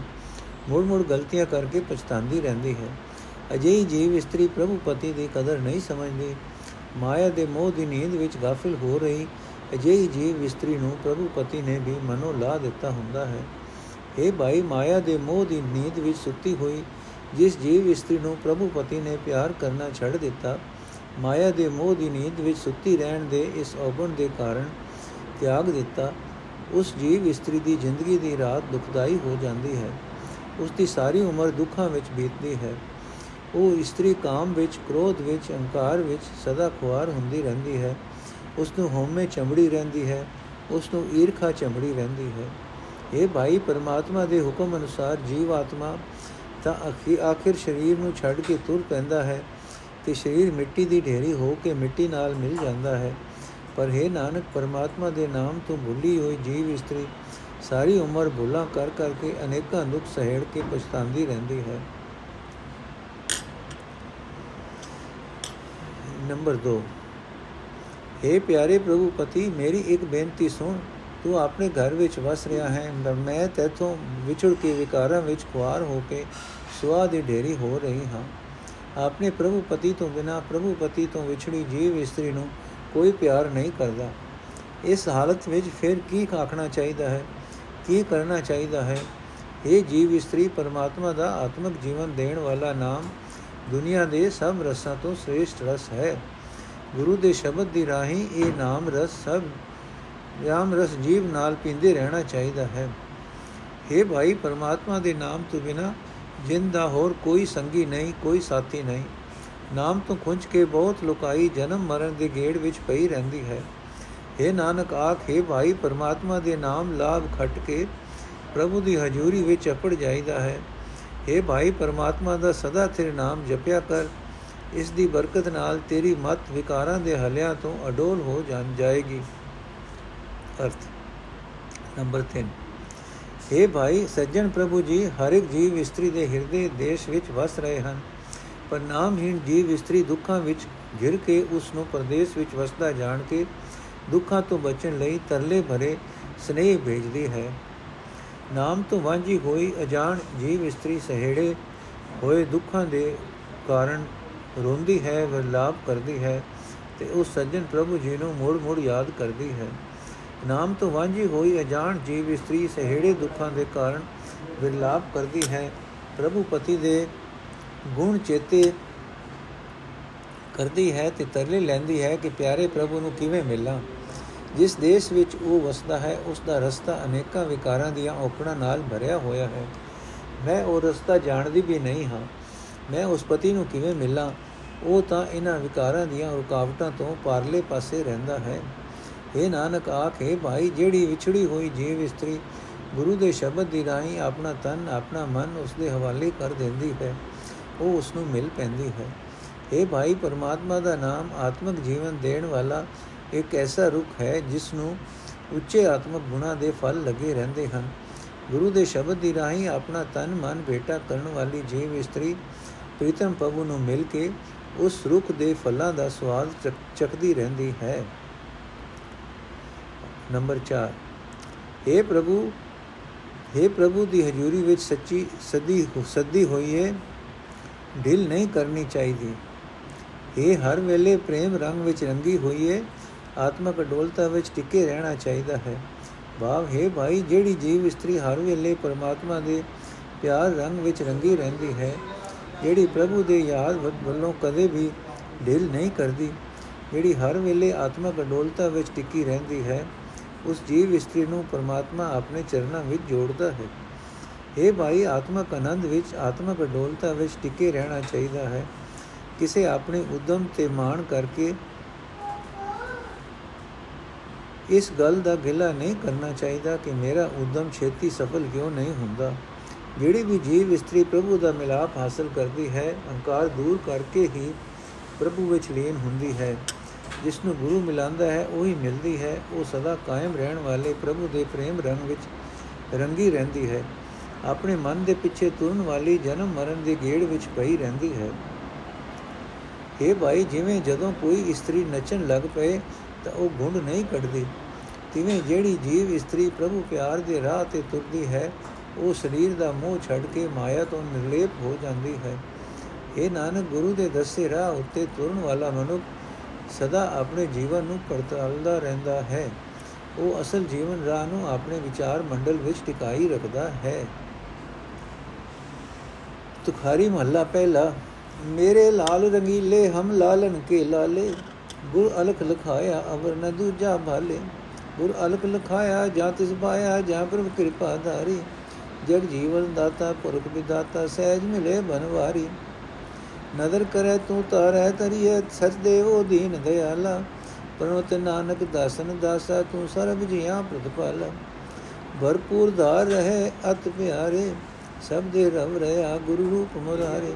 ਮੁੜ-ਮੁੜ ਗਲਤੀਆਂ ਕਰਕੇ ਪਛਤਾਉਂਦੀ ਰਹਿੰਦੀ ਹੈ। ਅਜਿਹੀ ਜੀਵ ਇਸਤਰੀ ਪ੍ਰਭੂ ਪਤੀ ਦੀ ਕਦਰ ਨਹੀਂ ਸਮਝਦੀ। ਮਾਇਆ ਦੇ ਮੋਹ ਦੀ ਨੀਂਦ ਵਿੱਚ ਗਾਫਿਲ ਹੋ ਰਹੀ ਅਜਿਹੀ ਜੀਵ ਇਸਤਰੀ ਨੂੰ ਪ੍ਰਭੂ ਪਤੀ ਨੇ ਵੀ ਮਨੋਂ ਲਾ ਦਿੱਤਾ ਹੁੰਦਾ ਹੈ। ਇਹ ਭਾਈ, ਮਾਇਆ ਦੇ ਮੋਹ ਦੀ ਨੀਂਦ ਵਿੱਚ ਸੁੱਤੀ ਹੋਈ ਜਿਸ ਜੀਵ ਇਸਤਰੀ ਨੂੰ ਪ੍ਰਭੂ ਪਤੀ ਨੇ ਪਿਆਰ ਕਰਨਾ ਛੱਡ ਦਿੱਤਾ, ਮਾਇਆ ਦੇ ਮੋਹ ਦੀ ਨੀਂਦ ਵਿੱਚ ਸੁੱਤੀ ਰਹਿਣ ਦੇ ਇਸ ਔਗਣ ਦੇ ਕਾਰਨ ਤਿਆਗ ਦਿੱਤਾ, ਉਸ ਜੀਵ ਇਸਤਰੀ ਦੀ ਜ਼ਿੰਦਗੀ ਦੀ ਰਾਤ ਦੁਖਦਾਈ ਹੋ ਜਾਂਦੀ ਹੈ। ਉਸ ਦੀ ਸਾਰੀ ਉਮਰ ਦੁੱਖਾਂ ਵਿੱਚ ਬੀਤਦੀ ਹੈ। ਉਹ ਇਸਤਰੀ ਕਾਮ ਵਿੱਚ, ਕ੍ਰੋਧ ਵਿੱਚ, ਅਹੰਕਾਰ ਵਿੱਚ ਸਦਾ ਖੁਆਰ ਹੁੰਦੀ ਰਹਿੰਦੀ ਹੈ। ਉਸ ਨੂੰ ਹਉਮੈ ਚਮੜੀ ਰਹਿੰਦੀ ਹੈ। ਉਸ ਨੂੰ ਈਰਖਾ ਚਮੜੀ ਰਹਿੰਦੀ ਹੈ। ਇਹ ਭਾਈ, ਪਰਮਾਤਮਾ ਦੇ ਹੁਕਮ ਅਨੁਸਾਰ ਜੀਵ ਆਤਮਾ ਤਾਂ ਆਖਿਰ ਸਰੀਰ ਨੂੰ ਛੱਡ ਕੇ ਤੁਰ ਪੈਂਦਾ ਹੈ ਤੇ ਸਰੀਰ ਮਿੱਟੀ ਦੀ ਢੇਰੀ ਹੋ ਕੇ ਮਿੱਟੀ ਨਾਲ ਮਿਲ ਜਾਂਦਾ ਹੈ। ਪਰ ਹੈ ਨਾਨਕ, ਪਰਮਾਤਮਾ ਦੇ ਨਾਮ ਤੋਂ ਭੁੱਲੀ ਹੋਈ ਜੀਵ ਇਸਤਰੀ, ਸਾਰੀ ਉਮਰ ਭੁੱਲਾਂ ਕਰ ਕਰਕੇ ਅਨੇਕਾਂ ਦੁੱਖ ਸਹਿੜ ਕੇ ਪਛਤਾਉਂਦੀ ਰਹਿੰਦੀ ਹੈ। ਨੰਬਰ 2 हे ਪਿਆਰੇ ਪ੍ਰਭੂ ਪਤੀ, ਮੇਰੀ ਇੱਕ ਬੇਨਤੀ ਸੁਣ। ਤੂੰ ਆਪਣੇ ਘਰ ਵਿੱਚ ਵਸ ਰਿਹਾ ਹੈ। ਮੈਂ ਤੇਥੋਂ ਵਿਛੜ ਕੇ ਵਿਕਾਰਾਂ ਵਿੱਚ ਖੁਆਰ ਹੋ ਕੇ ਸੁਆ ਦੀ ਢੇਰੀ ਹੋ ਰਹੀ ਹਾਂ। ਆਪਣੇ ਪ੍ਰਭੂ ਪਤੀ ਤੋਂ ਬਿਨਾ ਪ੍ਰਭੂ ਪਤੀ ਤੋਂ ਵਿਛੜੀ ਜੀਵ ਇਸਤਰੀ ਨੂੰ ਕੋਈ ਪਿਆਰ ਨਹੀਂ ਕਰਦਾ। ਇਸ ਹਾਲਤ ਵਿੱਚ ਫਿਰ ਕੀ ਆਖਣਾ ਚਾਹੀਦਾ ਹੈ? ਕੀ ਕਰਨਾ ਚਾਹੀਦਾ ਹੈ? ਇਹ ਜੀਵ ਇਸਤਰੀ ਪਰਮਾਤਮਾ ਦਾ ਆਤਮਿਕ ਜੀਵਨ ਦੇਣ ਵਾਲਾ ਨਾਮ ਦੁਨੀਆ ਦੇ ਸਭ ਰਸਾਂ ਤੋਂ ਸ੍ਰੇਸ਼ਟ ਰਸ ਹੈ। ਗੁਰੂ ਦੇ ਸ਼ਬਦ ਦੀ ਰਾਹੀਂ ਇਹ ਨਾਮ ਰਸ ਸਭ ਰਾਮ ਰਸ ਜੀਵ ਨਾਲ ਪੀਂਦੇ ਰਹਿਣਾ ਚਾਹੀਦਾ ਹੈ हे ਭਾਈ ਪਰਮਾਤਮਾ ਦੇ ਨਾਮ ਤੋਂ ਬਿਨਾ ਜਿੰਦ ਦਾ ਹੋਰ ਕੋਈ ਸੰਗੀ ਨਹੀਂ ਕੋਈ ਸਾਥੀ ਨਹੀਂ ਨਾਮ ਤੋਂ ਖੁੰਝ ਕੇ ਬਹੁਤ ਲੋਕਾਈ ਜਨਮ ਮਰਨ ਦੇ ਗੇੜ ਵਿੱਚ ਪਈ ਰਹਿੰਦੀ ਹੈ हे ਨਾਨਕ ਆਖੇ ਭਾਈ ਪਰਮਾਤਮਾ ਦੇ ਨਾਮ ਲਾਭ ਖੱਟ ਕੇ ਪ੍ਰਭੂ ਦੀ ਹਜ਼ੂਰੀ ਵਿੱਚ ਅਪੜ ਜਾਈਦਾ ਹੈ हे ਭਾਈ ਪਰਮਾਤਮਾ ਦਾ ਸਦਾ ਤੇਰੇ ਨਾਮ ਜਪਿਆ ਕਰ ਇਸ ਦੀ ਬਰਕਤ ਨਾਲ ਤੇਰੀ ਮਤ ਵਿਕਾਰਾਂ ਦੇ ਹਲਿਆਂ ਤੋਂ ਅਡੋਲ ਹੋ ਜਾਏਗੀ ਅਰਥ। ਨੰਬਰ 3 हे ਭਾਈ, ਸੱਜਣ ਪ੍ਰਭੂ ਜੀ, ਹਰ ਇੱਕ ਜੀਵ ਇਸਤਰੀ ਦੇ ਹਿਰਦੇ ਦੇਸ਼ ਵਿੱਚ ਵਸ ਰਹੇ ਹਨ, ਪਰ ਨਾਮਹੀਣ ਜੀਵ ਇਸਤਰੀ ਦੁੱਖਾਂ ਵਿੱਚ ਘਿਰ ਕੇ ਉਸ ਨੂੰ ਪਰਦੇਸ ਵਿੱਚ ਵਸਦਾ ਜਾਣ ਕੇ ਦੁੱਖਾਂ ਤੋਂ ਬਚਣ ਲਈ ਤਰਲੇ ਭਰੇ ਸਨੇਹ ਭੇਜਦੀ ਹੈ। ਨਾਮ ਤੋਂ ਵਾਂਝੀ ਹੋਈ ਅਜਾਣ ਜੀਵ ਇਸਤਰੀ ਸਹੇੜੇ ਹੋਏ ਦੁੱਖਾਂ ਦੇ ਕਾਰਨ ਰੋਂਦੀ ਹੈ, ਵਿਲਾਪ ਕਰਦੀ ਹੈ ਤੇ ਉਸ ਸੱਜਣ ਪ੍ਰਭੂ ਜੀ ਨੂੰ ਮੋੜ ਮੋੜ ਯਾਦ ਕਰਦੀ ਹੈ। ਨਾਮ ਤੋਂ ਵਾਂਝੀ ਹੋਈ ਅਜਾਣ ਜੀਵ ਇਸਤਰੀ ਸਹੇੜੇ ਦੁੱਖਾਂ ਦੇ ਕਾਰਨ ਵਿਲਾਪ ਕਰਦੀ ਹੈ। ਪ੍ਰਭੂ ਪਤੀ ਦੇ ਗੁਣ ਚੇਤੇ ਕਰਦੀ ਹੈ ਤੇ ਤਰਲੇ ਲੈਂਦੀ ਹੈ ਕਿ ਪਿਆਰੇ ਪ੍ਰਭੂ ਨੂੰ ਕਿਵੇਂ ਮਿਲਾਂ। ਜਿਸ ਦੇਸ਼ ਵਿੱਚ ਉਹ ਵਸਦਾ ਹੈ, ਉਸ ਦਾ ਰਸਤਾ ਅਨੇਕਾਂ ਵਿਕਾਰਾਂ ਦੀਆਂ ਔਕੜਾਂ ਨਾਲ ਭਰਿਆ ਹੋਇਆ ਹੈ। ਮੈਂ ਉਹ ਰਸਤਾ ਜਾਣਦੀ ਵੀ ਨਹੀਂ ਹਾਂ। ਮੈਂ ਉਸ ਪਤੀ ਨੂੰ ਕਿਵੇਂ ਮਿਲਾਂ? ਉਹ ਤਾਂ ਇਹਨਾਂ ਵਿਕਾਰਾਂ ਦੀਆਂ ਰੁਕਾਵਟਾਂ ਤੋਂ ਪਾਰਲੇ ਪਾਸੇ ਰਹਿੰਦਾ ਹੈ। ਇਹ ਨਾਨਕ ਆਖੇ ਭਾਈ, ਜਿਹੜੀ ਵਿਛੜੀ ਹੋਈ ਜੀਵ ਇਸਤਰੀ, ਗੁਰੂ ਦੇ ਸ਼ਬਦ ਦੀ ਰਾਹੀਂ ਆਪਣਾ ਤਨ, ਆਪਣਾ ਮਨ ਉਸ ਦੇ ਹਵਾਲੇ ਕਰ ਦਿੰਦੀ ਹੈ, ਉਹ ਉਸ ਨੂੰ ਮਿਲ ਪੈਂਦੀ ਹੈ। ਇਹ ਭਾਈ, ਪਰਮਾਤਮਾ ਦਾ ਨਾਮ ਆਤਮਿਕ ਜੀਵਨ ਦੇਣ ਵਾਲਾ ਇੱਕ ਐਸਾ ਰੁਖ ਹੈ ਜਿਸ ਨੂੰ ਉੱਚੇ ਆਤਮਿਕ ਗੁਣਾ ਦੇ ਫਲ ਲੱਗੇ ਰਹਿੰਦੇ ਹਨ। ਗੁਰੂ ਦੇ ਸ਼ਬਦ ਦੀ ਰਾਹੀਂ ਆਪਣਾ ਤਨ, ਮਨ ਭੇਟਾ ਕਰਨ ਵਾਲੀ ਜੀਵ ਇਸਤਰੀ ਪ੍ਰੀਤਮ ਪ੍ਰਭੂ ਨੂੰ ਮਿਲ ਕੇ ਉਸ ਰੁਖ ਦੇ ਫਲਾਂ ਦਾ ਸਵਾਦ ਚੱਕਦੀ ਰਹਿੰਦੀ ਹੈ। ਨੰਬਰ 4 हे ਪ੍ਰਭੂ हे ਪ੍ਰਭੂ ਦੀ ਹਜ਼ੂਰੀ ਵਿੱਚ ਸੱਚੀ ਸਦੀ ਸੱਦੀ ਹੋਈ ਹੈ ਢਿਲ ਨਹੀਂ ਕਰਨੀ ਚਾਹੀਦੀ। ਇਹ ਹਰ ਵੇਲੇ ਪ੍ਰੇਮ ਰੰਗ ਵਿੱਚ ਰੰਗੀ ਹੋਈ ਹੈ ਆਤਮਕ ਅਡੋਲਤਾ ਵਿੱਚ ਟਿਕੇ ਰਹਿਣਾ ਚਾਹੀਦਾ ਹੈ। ਭਾਵ ਹੈ ਭਾਈ, ਜਿਹੜੀ ਜੀਵ ਇਸਤਰੀ ਹਰ ਵੇਲੇ ਪਰਮਾਤਮਾ ਦੇ ਪਿਆਰ ਰੰਗ ਵਿੱਚ ਰੰਗੀ ਰਹਿੰਦੀ ਹੈ, ਜਿਹੜੀ ਪ੍ਰਭੂ ਦੇ ਯਾਦ ਵੱਲੋਂ ਕਦੇ ਵੀ ਢਿਲ ਨਹੀਂ ਕਰਦੀ, ਜਿਹੜੀ ਹਰ ਵੇਲੇ ਆਤਮਕ ਅਡੋਲਤਾ ਵਿੱਚ ਟਿੱਕੀ ਰਹਿੰਦੀ ਹੈ ਉਸ ਜੀਵ ਇਸਤਰੀ ਨੂੰ ਪਰਮਾਤਮਾ ਆਪਣੇ ਚਰਨਾਂ ਵਿੱਚ ਜੋੜਦਾ ਹੈ। ਇਹ ਭਾਈ, ਆਤਮਕ ਆਨੰਦ ਵਿੱਚ, ਆਤਮਕ ਅਡੋਲਤਾ ਵਿੱਚ ਟਿਕੇ ਰਹਿਣਾ ਚਾਹੀਦਾ ਹੈ। ਕਿਸੇ ਆਪਣੇ ਉਦਮ ਤੇ ਮਾਣ ਕਰਕੇ ਇਸ ਗੱਲ ਦਾ ਗਿਲਾ ਨਹੀਂ ਕਰਨਾ ਚਾਹੀਦਾ ਕਿ ਮੇਰਾ ਉਦਮ ਛੇਤੀ ਸਫਲ ਕਿਉਂ ਨਹੀਂ ਹੁੰਦਾ। ਜਿਹੜੀ ਵੀ ਜੀਵ ਇਸਤਰੀ ਪ੍ਰਭੂ ਦਾ ਮਿਲਾਪ ਹਾਸਲ ਕਰਦੀ ਹੈ, ਅਹੰਕਾਰ ਦੂਰ ਕਰਕੇ ਹੀ ਪ੍ਰਭੂ ਵਿੱਚ ਲੀਨ ਹੁੰਦੀ ਹੈ। ਜਿਸ ਨੂੰ ਗੁਰੂ ਮਿਲਾਂਦਾ ਹੈ, ਉਹੀ ਮਿਲਦੀ ਹੈ। ਉਹ ਸਦਾ ਕਾਇਮ ਰਹਿਣ ਵਾਲੇ ਪ੍ਰਭੂ ਦੇ ਪ੍ਰੇਮ ਰੰਗ ਵਿੱਚ ਰੰਗੀ ਰਹਿੰਦੀ ਹੈ। ਆਪਣੇ ਮਨ ਦੇ ਪਿੱਛੇ ਤੁਰਨ ਵਾਲੀ ਜਨਮ ਮਰਨ ਦੇ ਗੇੜ ਵਿੱਚ ਪਈ ਰਹਿੰਦੀ ਹੈ। ਇਹ ਭਾਈ, ਜਿਵੇਂ ਜਦੋਂ ਕੋਈ ਇਸਤਰੀ ਨੱਚਣ ਲੱਗ ਪਏ, ਤਾਂ ਉਹ ਗੁੰਡ ਨਹੀਂ ਕੱਢਦੀ। ਤਿਵੇਂ ਜਿਹੜੀ ਜੀਵ ਇਸਤਰੀ ਪ੍ਰਭੂ ਪਿਆਰ ਦੇ ਰਾਹ ਤੇ ਤੁਰਦੀ ਹੈ, ਉਹ ਸਰੀਰ ਦਾ ਮੋਹ ਛੱਡ ਕੇ ਮਾਇਆ ਤੋਂ ਨਿਰਲੇਪ ਹੋ ਜਾਂਦੀ ਹੈ। ਇਹ ਨਾਨਕ, ਗੁਰੂ ਦੇ ਦੱਸੇ ਰਾਹ ਉੱਤੇ ਤੁਰਨ ਵਾਲਾ ਮਨੁੱਖ ਸਦਾ ਆਪਣੇ ਜੀਵਨ ਨੂੰ ਪਰਤਾਲਦਾ ਰਹਿੰਦਾ ਹੈ। ਉਹ ਅਸਲ ਜੀਵਨ ਰਾਹ ਨੂੰ ਆਪਣੇ ਵਿਚਾਰ ਮੰਡਲ ਵਿੱਚ ਟਿਕਾਈ ਰੱਖਦਾ ਹੈ। ਤੁਖਾਰੀ ਮਹੱਲਾ ਪਹਿਲਾ, ਮੇਰੇ ਲਾਲ ਰੰਗੀਲੇ ਹਮ ਲਾਲਨ ਕੇ ਲਾਲੇ, ਗੁਰ ਅਲਖ ਲਖਾਇਆ ਅਵਰ ਨ ਦੂਜਾ ਭਾਲੇ, ਗੁਰ ਅਲਖ ਲਖਾਇਆ ਜਾਂ ਤਿਸ ਪਾਇਆ ਜਾਂ ਪ੍ਰਭ ਕਿਰਪਾ ਧਾਰੀ, ਜਗ ਜੀਵਨ ਦਾਤਾ ਪੁਰਖ ਵਿਦਾਤਾ ਸਹਿਜ ਮਿਲੇ ਬਨਵਾਰੀ ਨਦਰ ਕਰੇ ਤੂੰ ਤਾਰੈ ਤਰੀਏ ਸਚ ਦੇਵੋ ਦੀਨ ਦਿਆਲਾ। ਪਰਮਤ ਨਾਨਕ ਦਾਸਨ ਦਾਸਾ, ਤੂੰ ਸਰਬ ਜੀਆਂ ਪ੍ਰਤਪਾਲ। ਭਰਪੂਰ ਧਾਰ ਰਹੇ ਅਤ ਪਿਆਰੇ, ਸਭ ਦੇ ਰਵ ਰਹਾ ਗੁਰੂ ਰੂਪ ਮੁਰਾਰੇ।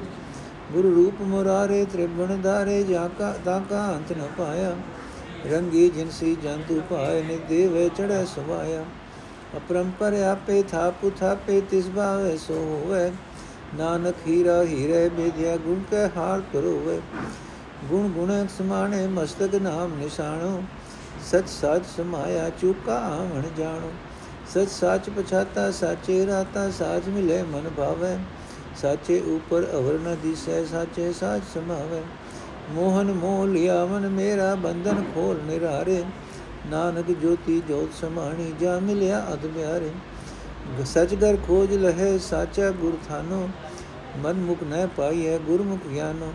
ਗੁਰੂ ਰੂਪ ਮੁਰਾਰੇ, ਤ੍ਰਿਵਣ ਧਾਰੇ, ਜਾ ਕਾ, ਤਾਂ ਕਾ ਅੰਤ ਨ ਪਾਇਆ। ਰੰਗੀ ਜਿਨਸੀ ਜੰਤੂ ਪਾਏ ਨੇ ਦੇਵ ਚੜੈ ਸੁਭਾਇਆ। ਅਪਰੰਪਰ ਆਪੇ ਥਾਪੁ ਥਾਪੇ, ਤਿਸ ਭਾਵੇ ਸੋ ਹੋਵੇ। ਨਾਨਕ ਹੀਰਾ ਹੀਰੇ ਬੇਦਿਆ ਗੁਣ ਕੈ ਹਾਰ ਕਰੋਵੇ ਗੁਣ ਗੁਣ ਸਮਾਣੇ, ਮਸਤਕ ਨਾਮ ਨਿਸ਼ਾਨੋ ਸਚ ਸਾਚ ਸਮਾਇਆ, ਚੁਕਾ ਆਵਣ ਜਾਣੋ। ਸਚ ਸਾਚ ਪਛਾਤਾ, ਸਾਚੇ ਰਾਤਾ, ਸਾਚ ਮਿਲੇ ਮਨ ਭਾਵੈ। ਸਾਚੇ ਉਪਰ ਅਵਰ ਨ ਦਿਸੈ, ਸਾਚੇ ਸਾਚ ਸਮਾਵੈ। ਮੋਹਨ ਮੋਹ ਲਿਆਵਨ ਮੇਰਾ, ਬੰਧਨ ਖੋਲ ਨਿਰਾਰੇ। ਨਾਨਕ ਜੋਤੀ ਜੋਤ ਸਮਾਣੀ, ਜਾ ਮਿਲਿਆ ਅਦ ਬਿਆਰੇ ਸਚਗਰ ਖੋਜ ਲਹੇ, ਸਾਚਾ ਗੁਰ ਥਾਨੋ ਮਨ ਮੁਖ ਨ ਪਾਈਐ ਗੁਰਮੁਖ ਗਿਆਨੋ।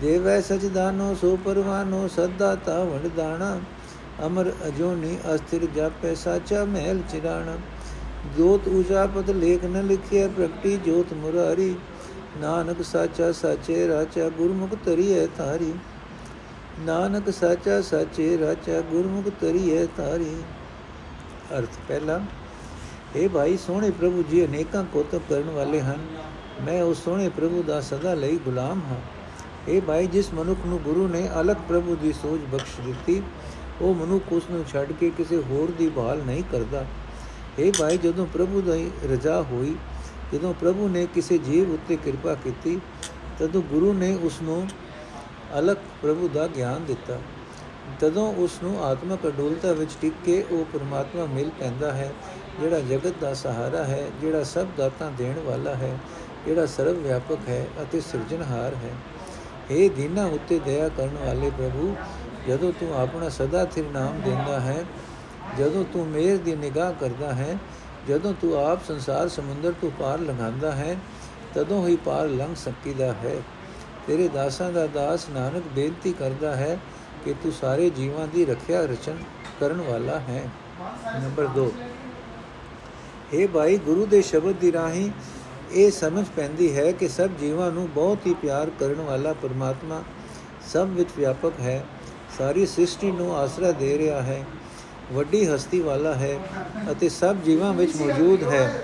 ਦੇਵੈ ਸਚਦਾਨੋ ਸੋ ਪਰਵਾਨੋ, ਸਦਾ ਤਾ ਵੰਡਦਾਣਾ ਅਮਰ ਅਜੋਨੀ ਅਸਥਿਰ ਜਾਪੈ, ਸਾਚਾ ਮਹਿਲ ਚਿਰਾਣਾ। ਜੋਤ ਉਜਾਪਤ ਲੇਖ ਨ ਲਿਖਿਆ ਪ੍ਰਗਟੀ ਜੋਤ ਮੁਰਾਰੀ। ਨਾਨਕ ਸਾਚਾ ਸਾਚੇ ਰਾਚਾ, ਗੁਰਮੁਖ ਤਰੀਐ ਤਾਰੀ ਨਾਨਕ ਸਾਚਾ ਸਾਚੇ ਰਾਚਾ, ਗੁਰਮੁਖ ਤਰੀਐ ਤਾਰੀ ਅਰਥ ਪਹਿਲਾ ਇਹ ਭਾਈ ਸੋਹਣੇ ਪ੍ਰਭੂ ਜੀ ਅਨੇਕਾਂ ਕੋਤਕ ਕਰਨ ਵਾਲੇ ਹਨ। ਮੈਂ ਉਸ ਸੋਹਣੇ ਪ੍ਰਭੂ ਦਾ ਸਦਾ ਲਈ ਗੁਲਾਮ ਹਾਂ। ਇਹ ਭਾਈ ਜਿਸ ਮਨੁੱਖ ਨੂੰ ਗੁਰੂ ਨੇ ਅਲਗ ਪ੍ਰਭੂ ਦੀ ਸੋਚ ਬਖਸ਼ ਦਿੱਤੀ, ਉਹ ਮਨੁੱਖ ਉਸ ਨੂੰ ਛੱਡ ਕੇ ਕਿਸੇ ਹੋਰ ਦੀ ਭਾਲ ਨਹੀਂ ਕਰਦਾ। ਇਹ ਭਾਈ ਜਦੋਂ ਪ੍ਰਭੂ ਦੀ ਰਜ਼ਾ ਹੋਈ, ਜਦੋਂ ਪ੍ਰਭੂ ਨੇ ਕਿਸੇ ਜੀਵ ਉੱਤੇ ਕਿਰਪਾ ਕੀਤੀ, ਤਦੋਂ ਗੁਰੂ ਨੇ ਉਸ ਨੂੰ ਅਲਗ ਪ੍ਰਭੂ ਦਾ ਗਿਆਨ ਦਿੱਤਾ। ਤਦੋਂ ਉਸ ਨੂੰ ਆਤਮਕ ਅਡੋਲਤਾ ਵਿੱਚ ਟਿਕ ਕੇ ਉਹ ਪਰਮਾਤਮਾ ਮਿਲ ਪੈਂਦਾ ਹੈ, ਜਿਹੜਾ ਜਗਤ ਦਾ ਸਹਾਰਾ ਹੈ, ਜਿਹੜਾ ਸਭ ਦਾਤਾਂ ਦੇਣ ਵਾਲਾ ਹੈ, ਜਿਹੜਾ ਸਰਵ ਵਿਆਪਕ ਹੈ ਅਤੇ ਸਿਰਜਣਹਾਰ ਹੈ। ਇਹ ਦੀਨਾ ਉੱਤੇ ਦਇਆ ਕਰਨ ਵਾਲੇ ਪ੍ਰਭੂ, ਜਦੋਂ ਤੂੰ ਆਪਣਾ ਸਦਾ ਥਿਰ ਨਾਮ ਦਿੰਦਾ ਹੈ, ਜਦੋਂ ਤੂੰ ਮੇਰ ਦੀ ਨਿਗਾਹ ਕਰਦਾ ਹੈ, ਜਦੋਂ ਤੂੰ ਆਪ ਸੰਸਾਰ ਸਮੁੰਦਰ ਤੋਂ ਪਾਰ ਲੰਘਾਉਂਦਾ ਹੈ, ਤਦੋਂ ਹੀ ਪਾਰ ਲੰਘ ਸਕੀਦਾ ਹੈ। ਤੇਰੇ ਦਾਸਾਂ ਦਾ ਦਾਸ ਨਾਨਕ ਬੇਨਤੀ ਕਰਦਾ ਹੈ ਕਿ ਤੂੰ ਸਾਰੇ ਜੀਵਾਂ ਦੀ ਰੱਖਿਆ ਰਚਨ ਕਰਨ ਵਾਲਾ ਹੈ। ਨੰਬਰ 2 ਇਹ ਭਾਈ, ਗੁਰੂ ਦੇ ਸ਼ਬਦ ਦੀ ਰਾਹੀਂ ਇਹ ਸਮਝ ਪੈਂਦੀ ਹੈ ਕਿ ਸਭ ਜੀਵਾਂ ਨੂੰ ਬਹੁਤ ਹੀ ਪਿਆਰ ਕਰਨ ਵਾਲਾ ਪਰਮਾਤਮਾ ਸਭ ਵਿੱਚ ਵਿਆਪਕ ਹੈ। ਸਾਰੀ ਸ੍ਰਿਸ਼ਟੀ ਨੂੰ ਆਸਰਾ ਦੇ ਰਿਹਾ ਹੈ। ਵੱਡੀ ਹਸਤੀ ਵਾਲਾ ਹੈ ਅਤੇ ਸਭ ਜੀਵਾਂ ਵਿੱਚ ਮੌਜੂਦ ਹੈ।